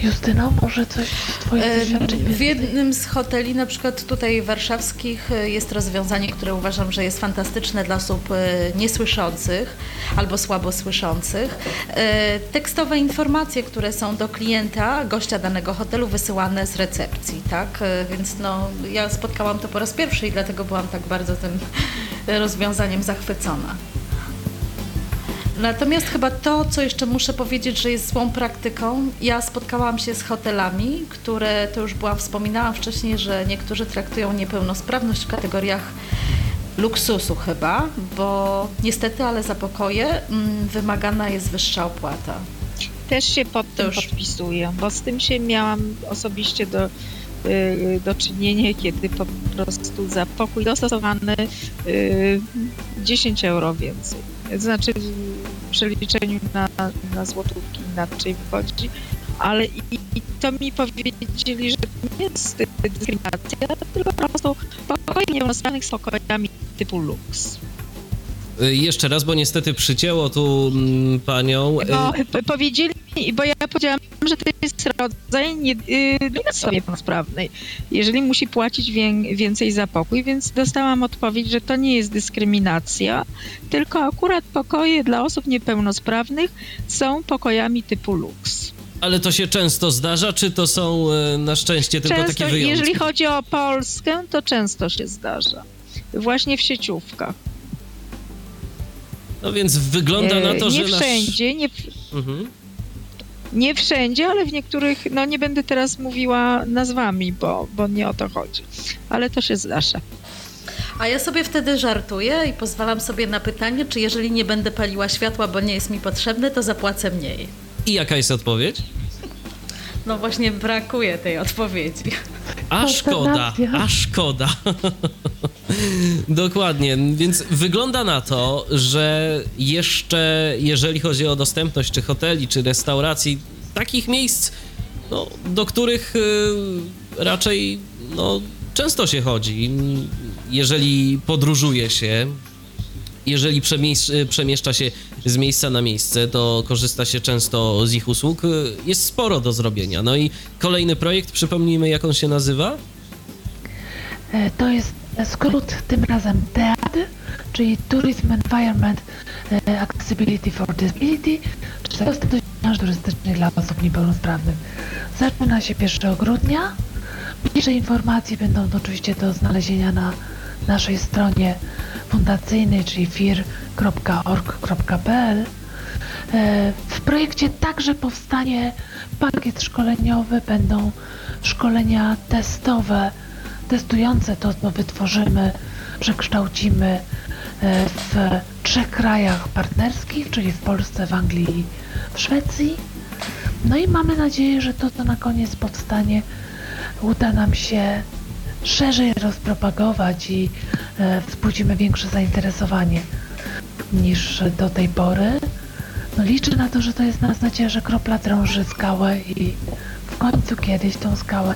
Justyno, może coś z Twoich E, doświadczeń W jednym z hoteli, na przykład tutaj warszawskich, e, jest rozwiązanie, które uważam, że jest fantastyczne dla osób e, niesłyszących albo słabo słyszących. Tekstowe informacje, które są do klienta, gościa danego hotelu wysyłane z recepcji, tak? Więc no, ja spotkałam to po raz pierwszy i dlatego byłam tak bardzo tym rozwiązaniem zachwycona. Natomiast chyba to, co jeszcze muszę powiedzieć, że jest złą praktyką, ja spotkałam się z hotelami, które, to już byłam, wspominałam wcześniej, że niektórzy traktują niepełnosprawność w kategoriach luksusu chyba, bo niestety, ale za pokoje mm, wymagana jest wyższa opłata. też się pod tym podpisuję, bo z tym się miałam osobiście do, y, do czynienia, kiedy po prostu za pokój dostosowany y, 10 euro więcej. Znaczy w przeliczeniu na, na złotówki inaczej wychodzi, ale i, i to mi powiedzieli, że to nie jest dyskryminacja, tylko po prostu pokoje niepełnosprawnych z pokojami typu luks. Y, Jeszcze raz, bo niestety przycięło tu mm, panią. Y, No, powiedzieli, bo ja powiedziałam, że to jest rodzaj niepełnosprawnej, jeżeli musi płacić wię, więcej za pokój, więc dostałam odpowiedź, że to nie jest dyskryminacja, tylko akurat pokoje dla osób niepełnosprawnych są pokojami typu luks. Ale to się często zdarza, czy to są y, na szczęście tylko Często, takie wyjątki? jeżeli chodzi o Polskę, to często się zdarza. Właśnie w sieciówkach. No więc wygląda na to, E, że nie wszędzie, nie, Nasz... Mhm. Nie wszędzie, ale w niektórych, no nie będę teraz mówiła nazwami, bo, bo nie o to chodzi. Ale to się zdarza. A ja sobie wtedy żartuję i pozwalam sobie na pytanie, czy jeżeli nie będę paliła światła, bo nie jest mi potrzebne, to zapłacę mniej. I jaka jest odpowiedź? No właśnie brakuje tej odpowiedzi. A szkoda, a szkoda. Dokładnie, więc wygląda na to, że jeszcze jeżeli chodzi o dostępność czy hoteli, czy restauracji, takich miejsc, no, do których y, raczej no, często się chodzi, jeżeli podróżuje się, jeżeli przemiesz- przemieszcza się z miejsca na miejsce, to korzysta się często z ich usług. Jest sporo do zrobienia. No i kolejny projekt, przypomnijmy, jak on się nazywa? E, To jest skrót tym razem TEAD, czyli Tourism Environment e, Accessibility for Disability, czyli dostępność turystycznej dla osób niepełnosprawnych. Zaczyna się 1 grudnia. Bliższe informacje będą oczywiście do znalezienia na naszej stronie fundacyjnej, czyli fir.org.pl. E, W projekcie także powstanie pakiet szkoleniowy, będą szkolenia testowe, testujące to, co wytworzymy, przekształcimy e, w trzech krajach partnerskich, czyli w Polsce, w Anglii i w Szwecji. No i mamy nadzieję, że to, co na koniec powstanie, uda nam się szerzej rozpropagować i e, wzbudzimy większe zainteresowanie niż do tej pory. No liczę na to, że to jest nas nadzieja, że kropla drąży skałę i w końcu kiedyś tą skałę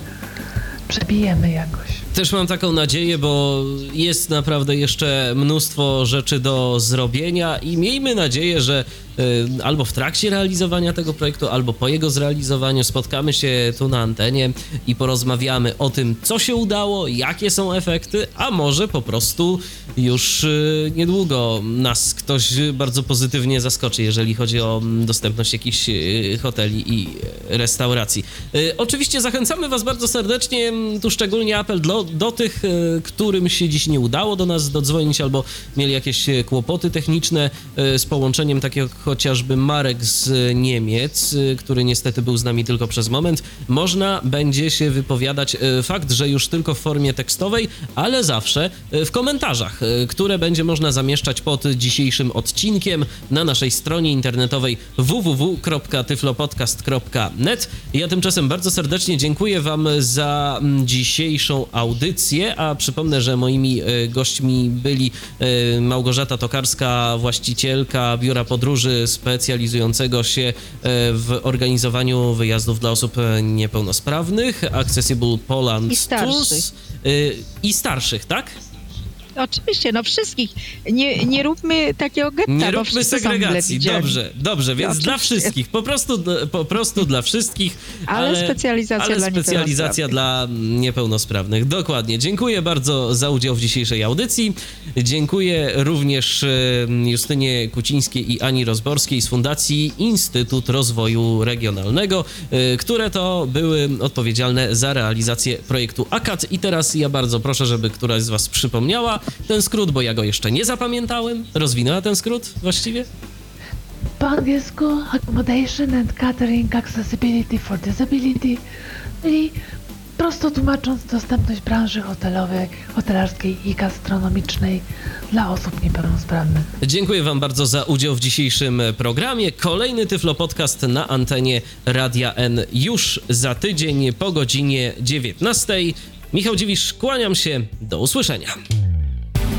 przebijemy jakoś. Też mam taką nadzieję, bo jest naprawdę jeszcze mnóstwo rzeczy do zrobienia i miejmy nadzieję, że y, albo w trakcie realizowania tego projektu, albo po jego zrealizowaniu spotkamy się tu na antenie i porozmawiamy o tym, co się udało, jakie są efekty, a może po prostu już y, niedługo nas ktoś bardzo pozytywnie zaskoczy, jeżeli chodzi o mm, dostępność jakichś y, hoteli i restauracji. Oczywiście zachęcamy Was bardzo serdecznie, mm, tu szczególnie apel do, do tych, y, którym się dziś nie udało do nas dodzwonić albo mieli jakieś y, kłopoty techniczne y, z połączeniem, tak jak chociażby Marek z Niemiec, który niestety był z nami tylko przez moment. Można będzie się wypowiadać fakt, że już tylko w formie tekstowej, ale zawsze w komentarzach, które będzie można zamieszczać pod dzisiejszym odcinkiem na naszej stronie internetowej www.tyflopodcast.net. Ja tymczasem bardzo serdecznie dziękuję Wam za dzisiejszą audycję, a przypomnę, że moimi e, gośćmi byli e, Małgorzata Tokarska, właścicielka biura podróży specjalizującego się e, w organizowaniu wyjazdów dla osób niepełnosprawnych, Accessible Poland I starszych. Tours. I starszych, tak? Oczywiście, no wszystkich. Nie, nie róbmy takiego getta, Nie róbmy segregacji. Dobrze, dobrze, więc dla wszystkich, po prostu, po prostu dla wszystkich. Ale specjalizacja ale dla specjalizacja dla niepełnosprawnych. Dokładnie. Dziękuję bardzo za udział w dzisiejszej audycji. Dziękuję również e, Justynie Kucińskiej i Ani Rozborskiej z Fundacji Instytut Rozwoju Regionalnego, e, które to były odpowiedzialne za realizację projektu AKAD. I teraz ja bardzo proszę, żeby któraś z Was przypomniała ten skrót, bo ja go jeszcze nie zapamiętałem. Rozwinęła ten skrót właściwie? Po angielsku Accommodation and Catering Accessibility for Disability, czyli prosto tłumacząc dostępność branży hotelowej, hotelarskiej i gastronomicznej dla osób niepełnosprawnych. Dziękuję Wam bardzo za udział w dzisiejszym programie. Kolejny Tyflo Podcast na antenie Radia N już za tydzień po godzinie 19. Michał Dziwisz, kłaniam się. Do usłyszenia.